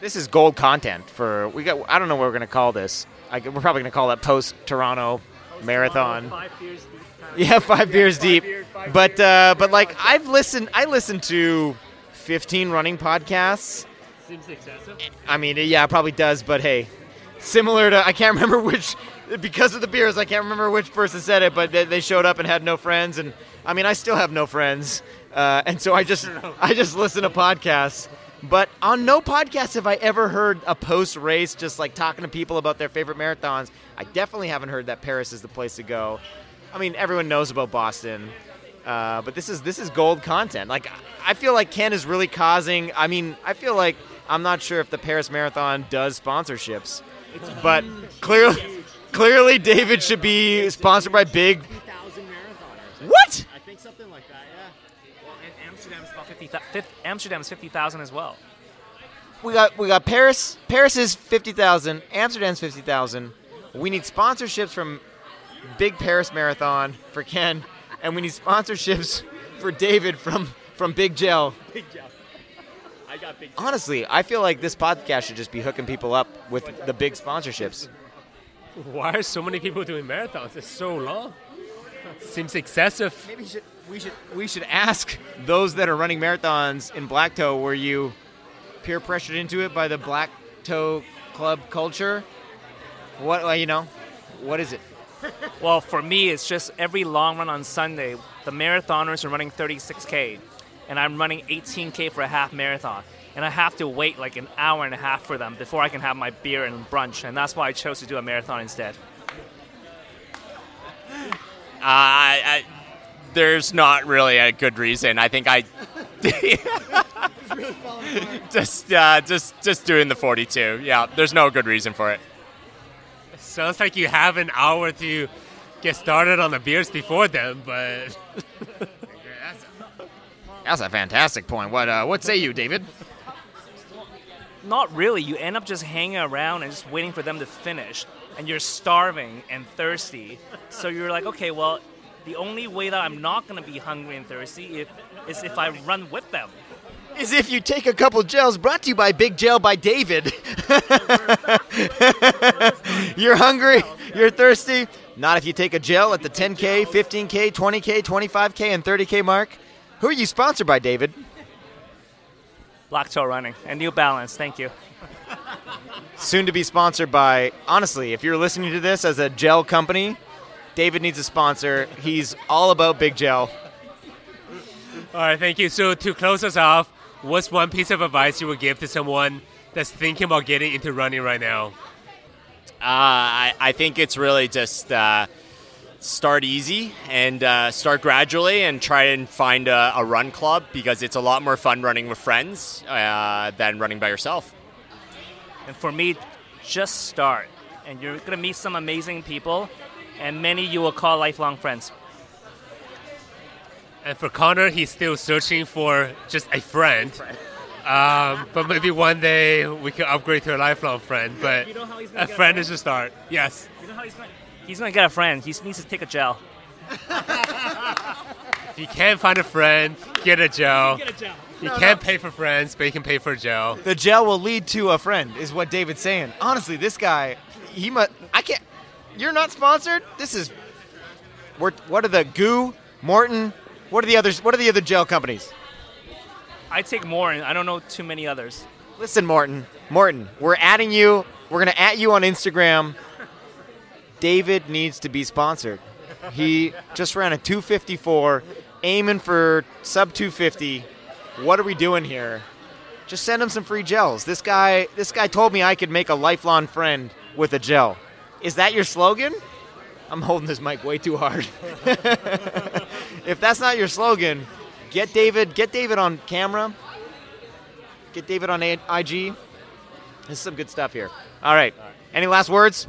S5: This is gold content for we got. I don't know what we're gonna call this. I, we're probably gonna call it post Toronto marathon.
S2: Five beers deep.
S5: Yeah, five beers deep. But uh, but like I've listened. I listened to 15 running podcasts.
S9: Seems excessive.
S5: I mean, yeah, it probably does. But hey, similar to I can't remember which because of the beers. I can't remember which person said it, but they, they showed up and had no friends. And I mean, I still have no friends, uh, and so I just I just listen to podcasts. But on no podcast have I ever heard a post race just like talking to people about their favorite marathons. I definitely haven't heard that Paris is the place to go. I mean, everyone knows about Boston, uh, but this is this is gold content. Like I feel like Ken is really causing. I mean, I feel like I'm not sure if the Paris Marathon does sponsorships, but clearly, clearly David should be sponsored by Big. What?
S12: I think something like that, yeah.
S2: Well, and Amsterdam's about 50, 50 Amsterdam's 50,000 as well.
S5: We got we got Paris. Paris is fifty thousand. Amsterdam's fifty thousand. We need sponsorships from Big Paris Marathon for Ken, and we need sponsorships for David from from Big Gel.
S12: Big job. I got big.
S5: Honestly, I feel like this podcast should just be hooking people up with the big sponsorships.
S9: Why are so many people doing marathons? It's so long. Seems excessive.
S5: Maybe should, we should we should ask those that are running marathons in Black Toe. Were you peer pressured into it by the Black Toe Club culture? What uh, you know? What is it?
S2: Well, for me, it's just every long run on Sunday, the marathoners are running 36K, and I'm running 18K for a half marathon. And I have to wait like an hour and a half for them before I can have my beer and brunch. And that's why I chose to do a marathon instead.
S11: Uh, I, I, there's not really a good reason. I think I just uh, just just doing the 42. Yeah, there's no good reason for it.
S9: Sounds like you have an hour to get started on the beers before then, but
S5: That's a fantastic point. What uh, what say you, David?
S2: Not really. You end up just hanging around and just waiting for them to finish. And you're starving and thirsty. So you're like, okay, well, the only way that I'm not going to be hungry and thirsty if, is if I run with them.
S5: Is if you take a couple gels brought to you by Big Gel by David. you're hungry, you're thirsty. Not if you take a gel at the 10K, 15K, 20K, 25K, and 30K mark. Who are you sponsored by, David?
S2: Black Toe Running and New Balance. Thank you.
S5: Soon to be sponsored by, honestly, if you're listening to this as a gel company, David needs a sponsor. He's all about Big Gel.
S9: all right, thank you. So to close us off, what's one piece of advice you would give to someone that's thinking about getting into running right now?
S11: Uh, I, I think it's really just uh, start easy and uh, start gradually and try and find a, a run club because it's a lot more fun running with friends uh, than running by yourself.
S2: And for me, just start. And you're going to meet some amazing people, and many you will call lifelong friends.
S9: And for Conor, he's still searching for just a friend. Um, but maybe one day we can upgrade to a lifelong friend. But
S2: You know how he's gonna
S9: a
S2: get a
S9: friend
S2: friend?
S9: is a start. Yes.
S2: You know how he's going to He's going to get a friend. He needs to take a gel.
S9: If you can't find a friend, get a gel.
S2: Get a gel.
S9: You
S5: No,
S9: can't
S5: no.
S9: pay for friends, but you can pay for a gel.
S5: The gel will lead to a friend, is what David's saying. Honestly, this guy, he must. I can't. You're not sponsored. This is. We're, what are the GU, Maurten? What are the others? What are the other gel companies?
S2: I take more, and I don't know too many others.
S5: Listen, Maurten. Maurten, we're adding you. We're gonna at you on Instagram. David needs to be sponsored. He just ran a 254 aiming for sub 250. What are we doing here? Just send him some free gels. This guy, this guy told me I could make a lifelong friend with a gel. Is that your slogan? I'm holding this mic way too hard. if that's not your slogan, get David, get David on camera. Get David on IG. This is some good stuff here. All right. Any last words?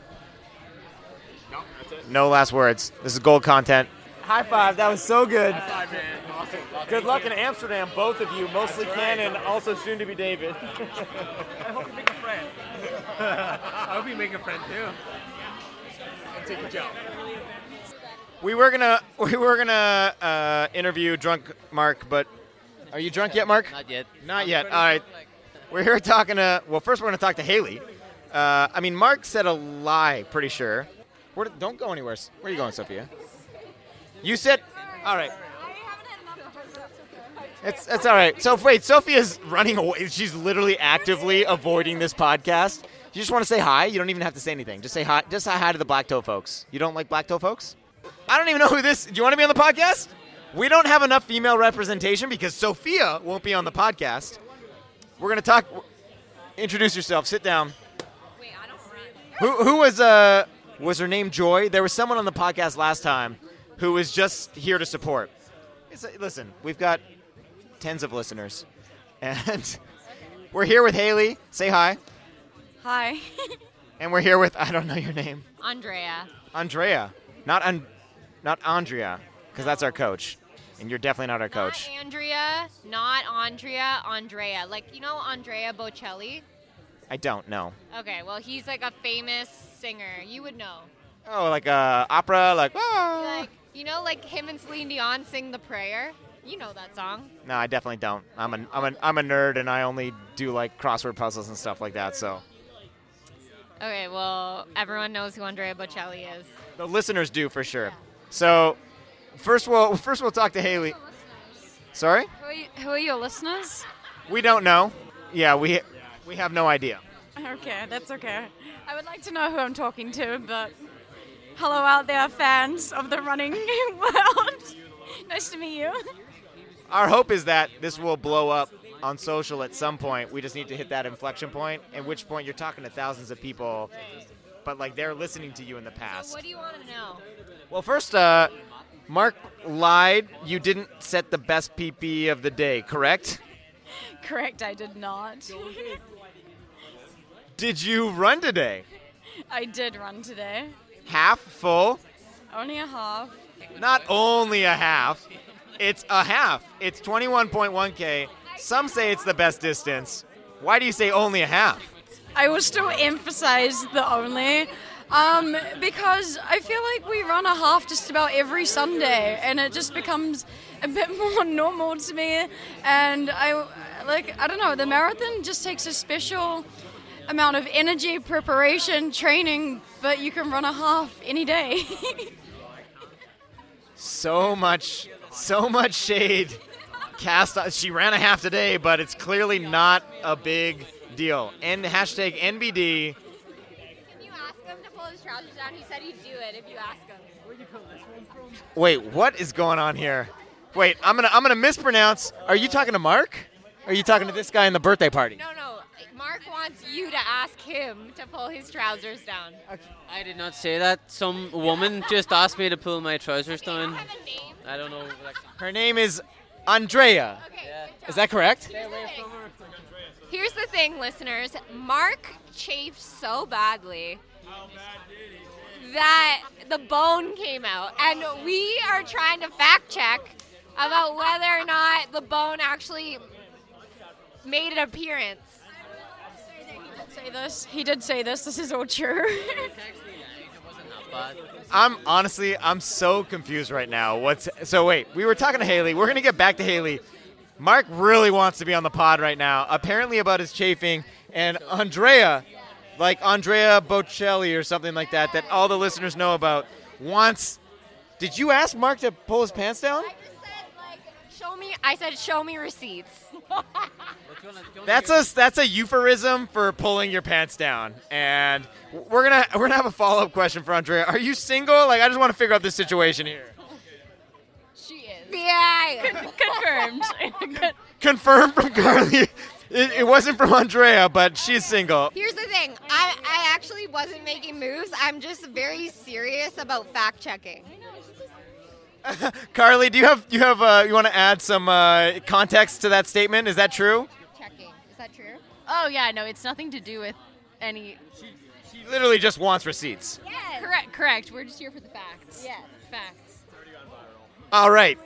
S12: No, that's it.
S5: No last words. This is gold content. High five. That was so good.
S12: High five, man. Awesome.
S5: Good luck in Amsterdam, both of you. Mostly Ken and also soon to be David.
S2: I hope you make a friend.
S9: I hope you make a friend too.
S12: And take a gel.
S5: we were gonna we were gonna uh, interview drunk Mark, but are you drunk yet, Mark?
S1: Not yet.
S5: Not yet. All right. We're here talking to. Well, first we're gonna talk to Hayley. Uh, I mean, Mark said a lie. Pretty sure. Where, don't go anywhere. Where are you going, Sophia? You said. All right. It's it's all right. So wait, Sophia's running away. She's literally actively avoiding this podcast. You just want to say hi. You don't even have to say anything. Just say hi. Just say hi to the Black Toe folks. You don't like Black Toe folks? I don't even know who this. Do you want to be on the podcast? We don't have enough female representation because Sophia won't be on the podcast. We're gonna talk. Introduce yourself. Sit down. Wait, I don't. Who who was uh was her name Joy? There was someone on the podcast last time who was just here to support. It's, listen, we've got tens of listeners, and we're here with Hayley. Say hi.
S3: Hi.
S5: And we're here with I don't know your name,
S6: Andrea.
S5: Andrea. Not un, not Andrea, because that's our coach, and you're definitely not our coach.
S6: Not Andrea, not Andrea, Andrea. Like, you know Andrea Bocelli?
S5: I don't know.
S6: Okay, well, he's like a famous singer. You would know.
S5: Oh, like uh, opera, like. ah.
S6: Like, you know, like him and Celine Dion sing The Prayer? You know that song.
S5: No, I definitely don't. I'm a, I'm a, I'm a nerd, and I only do like crossword puzzles and stuff like that. So
S6: Okay, well, everyone knows who Andrea Bocelli is.
S5: the listeners do for sure. So first we'll first we'll talk to Hayley. Sorry,
S3: Who are, you, who are your listeners?
S5: we don't know. Yeah, we we have no idea.
S3: Okay, that's okay. I would like to know who I'm talking to, but hello out there, fans of the running world. nice to meet you.
S5: Our hope is that this will blow up on social at some point. We just need to hit that inflection point, at which point you're talking to thousands of people, but like they're listening to you in the past.
S6: What do you want to know?
S5: Well, first, uh, Mark lied. You didn't set the best PP of the day, correct?
S3: Correct, I did not.
S5: Did you run today?
S3: I did run today.
S5: Half full?
S3: Only a half.
S5: Not only a half, it's a half. It's 21.1K. Some say it's the best distance. Why do you say only a half?
S3: I will still emphasize the only. Um, because I feel like we run a half just about every Sunday, and it just becomes a bit more normal to me. And I like I don't know, the marathon just takes a special amount of energy, preparation, training, but you can run a half any day.
S5: So much, so much shade cast. Uh, she ran a half today, but it's clearly not a big deal. And hashtag NBD.
S6: Can you ask him to pull his trousers down? He said he'd do it if you ask him. Where'd you pull this one from?
S5: Wait, what is going on here? Wait, I'm gonna I'm gonna mispronounce. Are you talking to Mark? Or are you talking to this guy in the birthday party?
S6: No, no. Mark wants you to ask him to pull his trousers down.
S1: I did not say that. Some woman just asked me to pull my trousers down. I don't know.
S5: Her name is Andrea. Is that correct?
S6: Here's the thing, listeners. Mark chafed so badly that the bone came out, and we are trying to fact check about whether or not the bone actually made an appearance.
S3: say this. He did say this. This is all true.
S5: I'm honestly I'm so confused right now. What's so wait, we were talking to Hayley. We're gonna get back to Hayley. Mark really wants to be on the pod right now, apparently about his chafing, and Andrea, like Andrea Bocelli or something like that, that all the listeners know about, wants did you ask Mark to pull his pants down?
S6: Show me. I said, show me receipts.
S5: That's a that's a euphemism for pulling your pants down. And we're gonna we're gonna have a follow up question for Andrea. Are you single? Like I just want to figure out this situation here.
S6: The yeah.
S3: Confirmed.
S5: Confirmed from Carley. It, it wasn't from Andrea, but she's single.
S6: Here's the thing. I, I actually wasn't making moves. I'm just very serious about fact checking.
S5: Carley, do you have you have uh, you want to add some uh, context to that statement? Is that true?
S6: Checking. Is that true?
S3: Oh yeah, no, it's nothing to do with any.
S5: She literally just wants receipts. Yes.
S3: Correct, correct. We're just here for the facts.
S6: Yeah,
S3: facts.
S5: All right.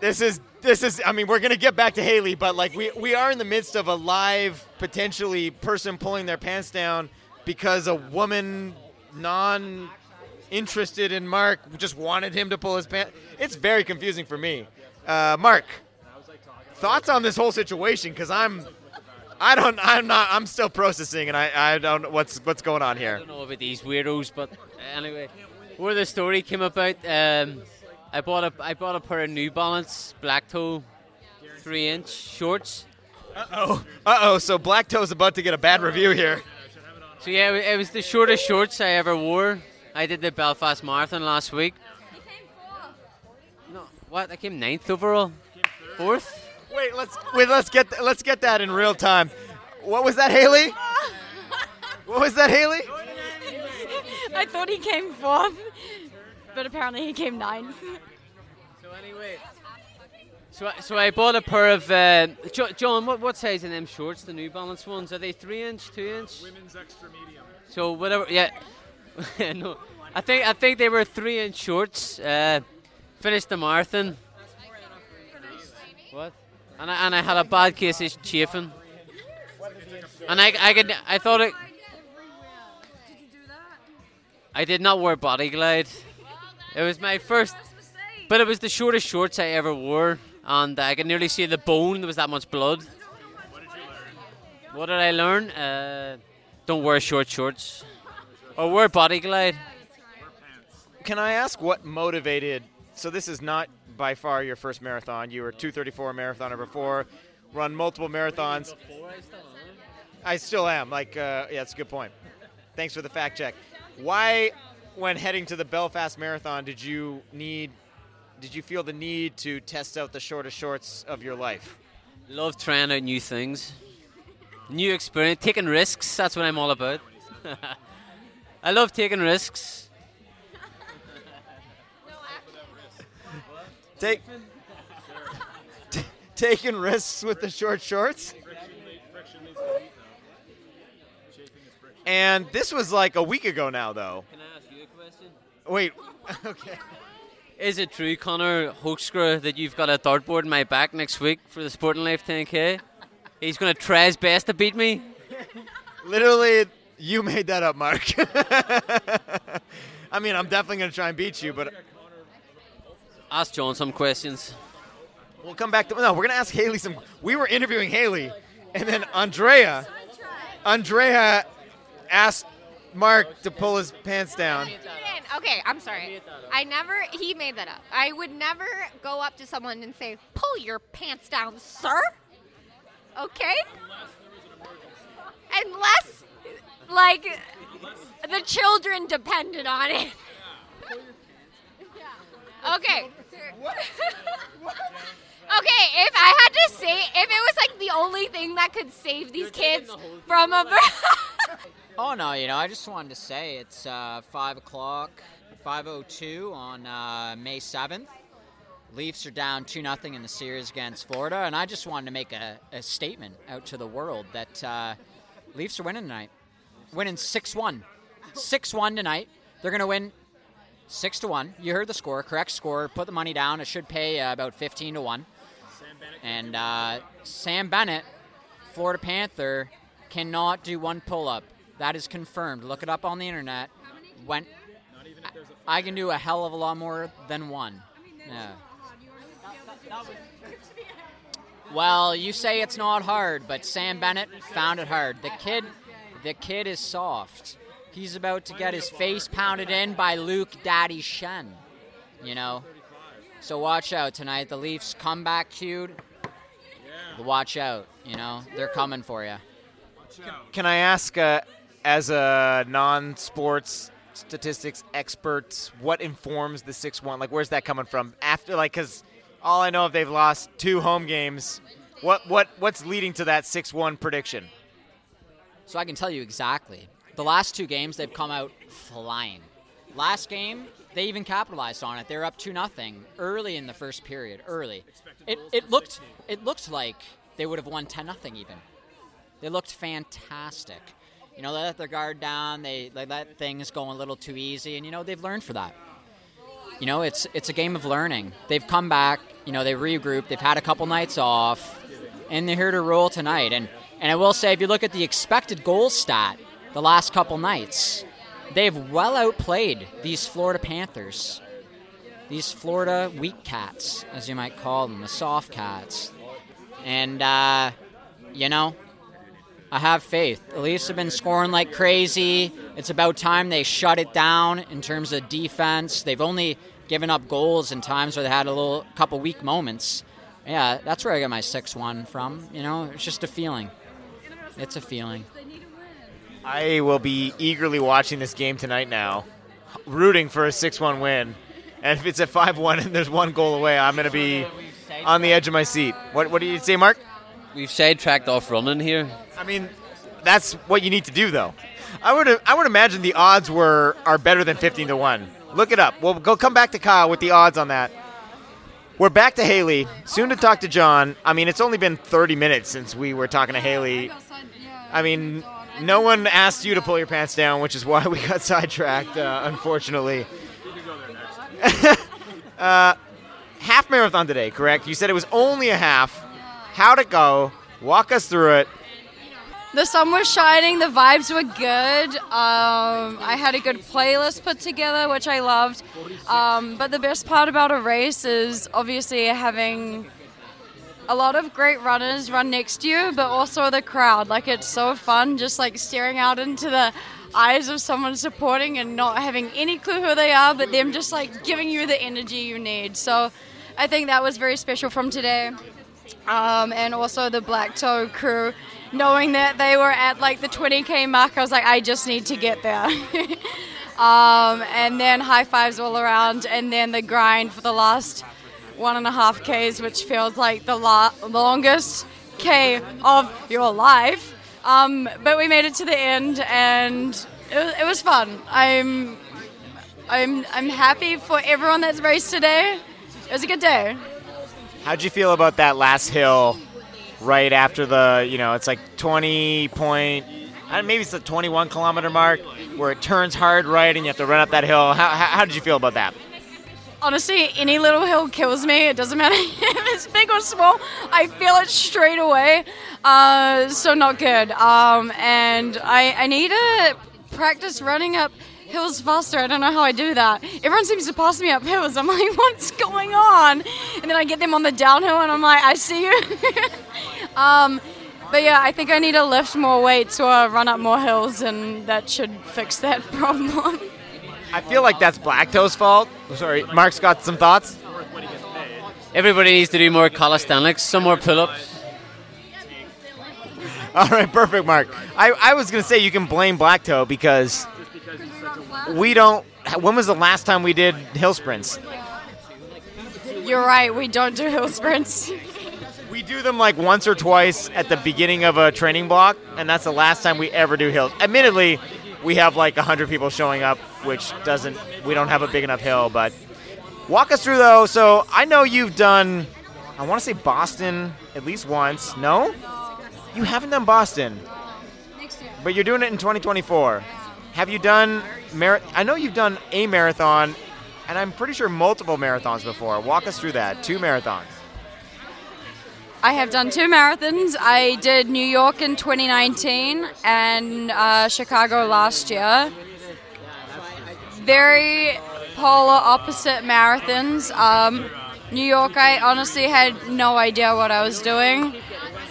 S5: This is this is I mean we're going to get back to Hayley but like we we are in the midst of a live potentially person pulling their pants down because a woman non interested in Mark just wanted him to pull his pants. It's very confusing for me. Uh, Mark, thoughts on this whole situation cuz I'm I don't I'm not I'm still processing and I I don't know what's what's going on here.
S1: I don't know about these weirdos, but anyway, where the story came about, um, I bought a I bought a pair of New Balance black toe, three inch shorts.
S5: Uh-oh. Uh-oh, so Black Toe's about to get a bad review here.
S1: So yeah, it it was the shortest shorts I ever wore. I did the Belfast Marathon last week. No, what? I came ninth overall. Fourth.
S5: Wait, let's wait. Let's get th- let's get that in real time. What was that, Hayley? What was that, Hayley?
S3: I thought he came fourth, but apparently he came ninth.
S1: So anyway, so I, so I bought a pair of uh, Jo- John. What what size in them shorts? The New Balance ones? Are they three inch, two inch?
S12: Women's extra medium.
S1: So whatever. Yeah. no, I think I think they were three inch shorts. Uh, finished the marathon. What? And I, and I had a bad case of chafing. And I, I could I thought it. I did not wear body glide. It was my first, but it was the shortest shorts I ever wore, and I could nearly see the bone. There was that much blood. What did I learn? Uh, don't wear short shorts, or wear body glide.
S5: Can I ask what motivated? So this is not by far your first marathon. You were 234 marathoner before, run multiple marathons. I still am. Like, uh, yeah, that's a good point. Thanks for the fact check. Why, when heading to the Belfast Marathon, did you need? Did you feel the need to test out the shortest shorts of your life?
S1: Love trying out new things, new experience, taking risks. That's what I'm all about. I love taking risks.
S5: Take, t- taking risks with the short shorts. And this was like a week ago now, though.
S1: Can I ask you a question?
S5: Wait. okay.
S1: Is it true, Conor Hoekstra, that you've got a dartboard in my back next week for the Sporting Life 10K? He's going to try his best to beat me.
S5: Literally, you made that up, Mark. I mean, I'm definitely going to try and beat you, but
S1: Ask John some questions.
S5: we'll come back to. No, we're going to ask Hayley some. We were interviewing Hayley, and then Andrea. Andrea asked Mark to pull his pants down.
S6: Okay, I'm sorry. I never. He made that up. I would never go up to someone and say, "Pull your pants down, sir." Okay. Unless, like, the children depended on it. okay. Okay, if I had to say, if it was like the only thing that could save these kids from a.
S13: Oh no, you know, I just wanted to say it's uh, five o'clock, five o two on uh, May seventh. Leafs are down two nothing in the series against Florida, and I just wanted to make a, a statement out to the world that uh, Leafs are winning tonight, winning six one, six one tonight. They're gonna win six to one. You heard the score, correct score. Put the money down. It should pay uh, about fifteen to one. And uh, Sam Bennett, Florida Panther, cannot do one pull up. That is confirmed. Look it up on the internet. When I can do a hell of a lot more than one. Yeah. Well, you say it's not hard, but Sam Bennett found it hard. The kid, the kid is soft. He's about to get his face pounded in by Luke Daddy Schenn. You know, so watch out tonight. The Leafs comeback queued. Watch out. You know, they're coming for you.
S5: Can I ask, uh, as a non-sports statistics expert, what informs the six-one? Like, where's that coming from? After, like, because All I know if they've lost two home games. What what what's leading to that six one prediction?
S13: So I can tell you exactly. The last two games, they've come out flying. Last game, they even capitalized on it. They were up two nothing early in the first period. Early, it, it looked it looked like they would have won ten nothing even. They looked fantastic. You know, they let their guard down. They, they let things go a little too easy, and you know they've learned for that. You know, it's it's a game of learning. They've come back. You know, they regrouped. They've had a couple nights off, and they're here to roll tonight. And and I will say, if you look at the expected goal stat the last couple nights, they've well outplayed these Florida Panthers, these Florida weak cats, as you might call them, the soft cats. And uh, you know, I have faith. The Leafs have been scoring like crazy. It's about time they shut it down in terms of defense. They've only given up goals in times where they had a little couple weak moments. Yeah, that's where I get my six one from. You know, it's just a feeling. It's a feeling.
S5: I will be eagerly watching this game tonight now, rooting for a 6 1 win. And if it's a 5 1 and there's one goal away, I'm going to be on the edge of my seat. What, what do you say, Mark?
S1: We've sidetracked off running here.
S5: I mean, that's what you need to do, though. I would I would imagine the odds were are better than 15 to 1. Look it up. We'll go come back to Kyle with the odds on that. We're back to Hayley. Soon to talk to John. I mean, it's only been 30 minutes since we were talking to Hayley. I mean, no one asked you to pull your pants down, which is why we got sidetracked, uh, unfortunately. uh, half marathon today, correct? You said it was only a half. How'd it go? Walk us through it.
S3: The sun was shining, the vibes were good. Um, I had a good playlist put together, which I loved. Um, but the best part about a race is obviously having a lot of great runners run next to you, but also the crowd. Like it's so fun just like staring out into the eyes of someone supporting and not having any clue who they are, but them just like giving you the energy you need. So I think that was very special from today. Um, and also the Black Toe crew, knowing that they were at like the 20k mark, I was like, I just need to get there. um, and then high fives all around, and then the grind for the last one and a half Ks, which feels like the longest K of your life. Um, but we made it to the end, and it was, it was fun. I'm, I'm, I'm happy for everyone that's raced today. It was a good day.
S5: How'd you feel about that last hill right after the, you know, it's like 20 point, maybe it's the 21 kilometer mark where it turns hard right and you have to run up that hill. How, how, how did you feel about that?
S3: Honestly, any little hill kills me. It doesn't matter if it's big or small. I feel it straight away. Uh, so not good. Um, and I, I need to practice running up hills faster. I don't know how I do that. Everyone seems to pass me up hills. I'm like, what's going on? And then I get them on the downhill, and I'm like, I see you. um, but yeah, I think I need to lift more weights or run up more hills, and that should fix that problem.
S5: I feel like that's Black Toe's fault. Sorry, Mark's got some thoughts.
S1: Everybody needs to do more calisthenics, some more pull-ups.
S5: All right, perfect, Mark. I, I was going to say you can blame Black Toe because we don't. When was the last time we did hill sprints?
S3: You're right. We don't do hill sprints.
S5: We do them like once or twice at the beginning of a training block, and that's the last time we ever do hills. Admittedly, we have like 100 people showing up, which doesn't, we don't have a big enough hill, but walk us through though. So I know you've done, I want to say Boston at least once. No? You haven't done Boston. But you're doing it in 2024. Have you done, mar- I know you've done a marathon, and I'm pretty sure multiple marathons before. Walk us through that. Two marathons.
S3: I have done two marathons. I did New York in 2019 and uh, Chicago last year. Very polar opposite marathons. Um, New York, I honestly had no idea what I was doing.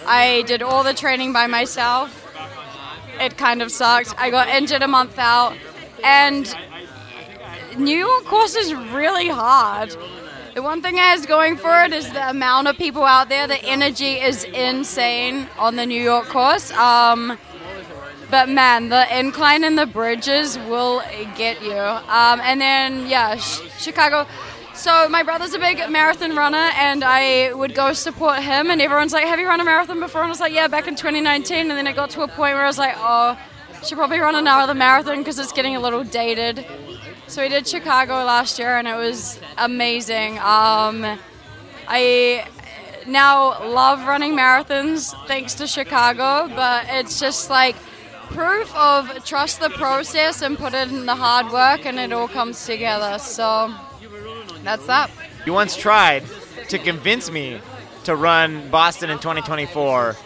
S3: I did all the training by myself. It kind of sucked. I got injured a month out, and New York course is really hard. The one thing it has going for it is the amount of people out there. The energy is insane on the New York course. Um, but man, the incline and the bridges will get you. Um, and then, yeah, Sh- Chicago. So my brother's a big marathon runner, and I would go support him. And everyone's like, "Have you run a marathon before?" And I was like, "Yeah, back in 2019." And then it got to a point where I was like, "Oh, should probably run another marathon because it's getting a little dated." So we did Chicago last year, and it was amazing. Um, I now love running marathons thanks to Chicago, but it's just like proof of trust the process and put in the hard work, and it all comes together. So that's that.
S5: You once tried to convince me to run Boston in 2024.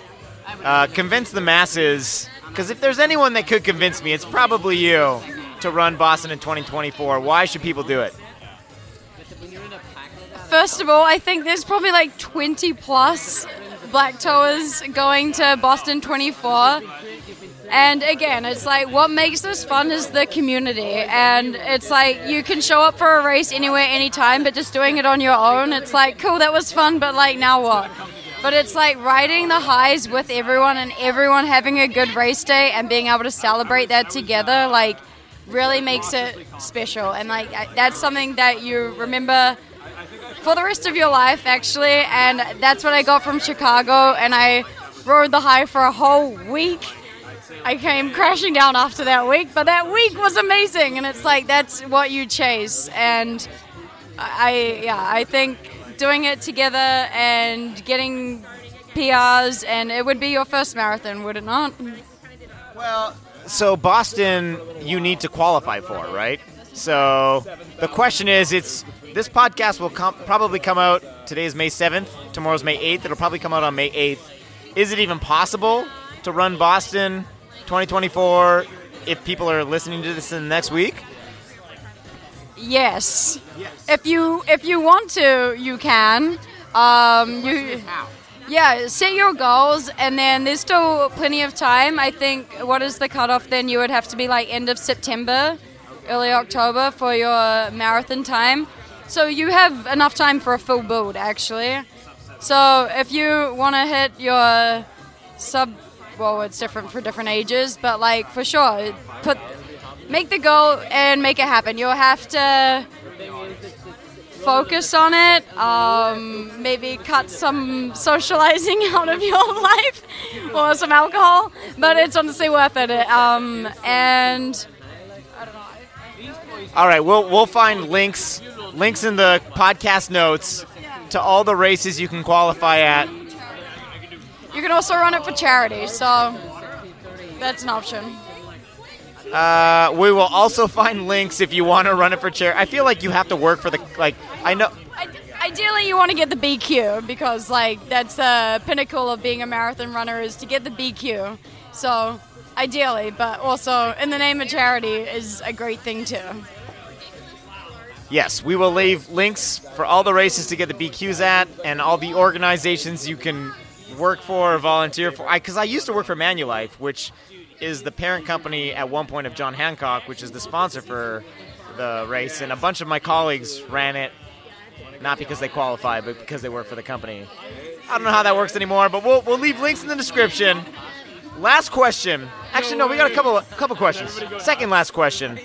S5: Uh, convince the masses, because if there's anyone that could convince me, it's probably you to run Boston in 2024. Why should people do it?
S3: First of all, I think there's probably like 20 plus black toers going to Boston 24. And again, it's like what makes this fun is the community. And it's like you can show up for a race anywhere, anytime, but just doing it on your own, it's like, cool, that was fun, but like, now what? But it's like riding the highs with everyone and everyone having a good race day and being able to celebrate that together, like, really makes it special. And like, that's something that you remember for the rest of your life, actually. And that's what I got from Chicago. And I rode the high for a whole week. I came crashing down after that week, but that week was amazing. And it's like, that's what you chase. And I, yeah, I think doing it together and getting PRs, and it would be your first marathon, would it not?
S5: Well, so Boston, you need to qualify for, right? So the question is, it's this podcast will com- probably come out. Today is May seventh. Tomorrow's May eighth. It'll probably come out on May eighth. Is it even possible to run Boston 2024 if people are listening to this in the next week?
S3: Yes. If you if you want to, you can. Um, you. Yeah, set your goals, and then there's still plenty of time. I think what is the cutoff? Then you would have to be like end of September, early October for your marathon time. So you have enough time for a full build, actually. So if you want to hit your sub, well, it's different for different ages, but like for sure, put make the goal and make it happen. You'll have to focus on it. Um, maybe cut some socializing out of your life or some alcohol, but it's honestly worth it. Um, and
S5: All right, we'll we'll find links links in the podcast notes to all the races you can qualify at.
S3: You can also run it for charity, so that's an option.
S5: Uh, we will also find links if you want to run it for charity. I feel like you have to work for the like. I know.
S3: Ideally, you want to get the BQ because, like, that's the pinnacle of being a marathon runner is to get the BQ. So, ideally, but also in the name of charity is a great thing too.
S5: Yes, we will leave links for all the races to get the BQs at and all the organizations you can work for or volunteer for. Because I, used to work for Manulife, which is the parent company at one point of John Hancock, which is the sponsor for the race. And a bunch of my colleagues ran it, not because they qualified, but because they work for the company. I don't know how that works anymore, but we'll, we'll leave links in the description. Last question. Actually, no, we got a couple a couple questions. Second last question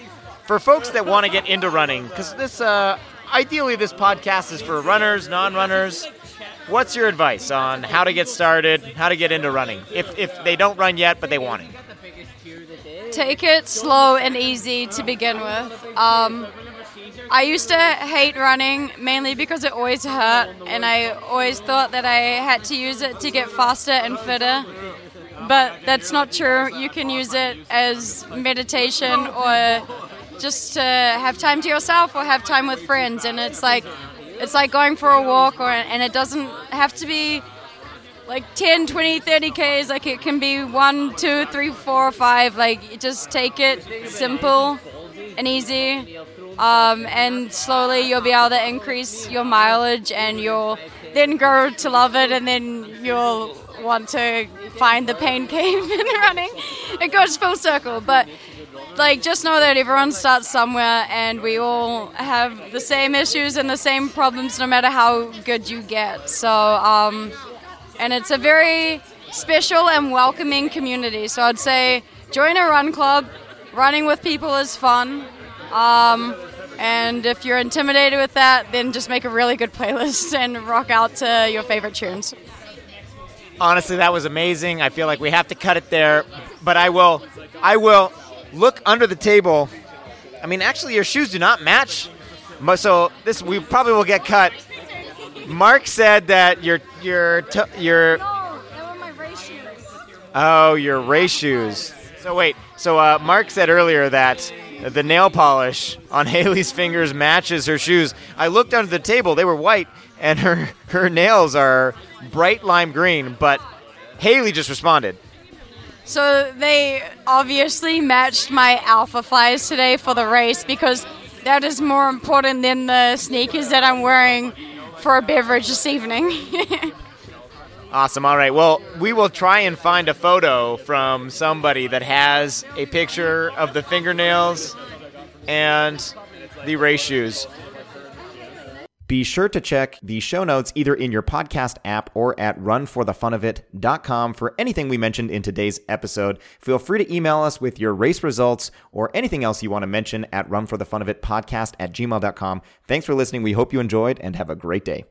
S5: for folks that want to get into running, because this uh, ideally this podcast is for runners, non-runners. What's your advice on how to get started, how to get into running, if if they don't run yet but they want to?
S3: Take it slow and easy to begin with. Um, I used to hate running mainly because it always hurt, and I always thought that I had to use it to get faster and fitter. But that's not true. You can use it as meditation or just to have time to yourself or have time with friends, and it's like it's like going for a walk, or and it doesn't have to be like 10 20 30 ks. Like it can be one two three four five. Like just take it simple and easy. Um, and slowly you'll be able to increase your mileage and you'll then grow to love it and then you'll want to find the pain cave in running. It goes full circle. But like just know that everyone starts somewhere and we all have the same issues and the same problems no matter how good you get so um, and it's a very special and welcoming community. So I'd say join a run club. Running with people is fun. Um, And if you're intimidated with that, then just make a really good playlist and rock out to your favorite tunes.
S5: Honestly, that was amazing. I feel like we have to cut it there, but I will I will look under the table. I mean, actually your shoes do not match. So this we probably will get cut. Mark said that your your t- your Oh, your race shoes. So wait, so uh, Mark said earlier that the nail polish on Hayley's fingers matches her shoes. I looked under the table; they were white, and her her nails are bright lime green. But Hayley just responded.
S3: So they obviously matched my Alphaflys today for the race because that is more important than the sneakers that I'm wearing for a beverage this evening.
S5: Awesome. All right. Well, we will try and find a photo from somebody that has a picture of the fingernails and the race shoes.
S8: Be sure to check the show notes either in your podcast app or at runforthefunofit.com for anything we mentioned in today's episode. Feel free to email us with your race results or anything else you want to mention at runforthefunofitpodcast at gmail.com. Thanks for listening. We hope you enjoyed and have a great day.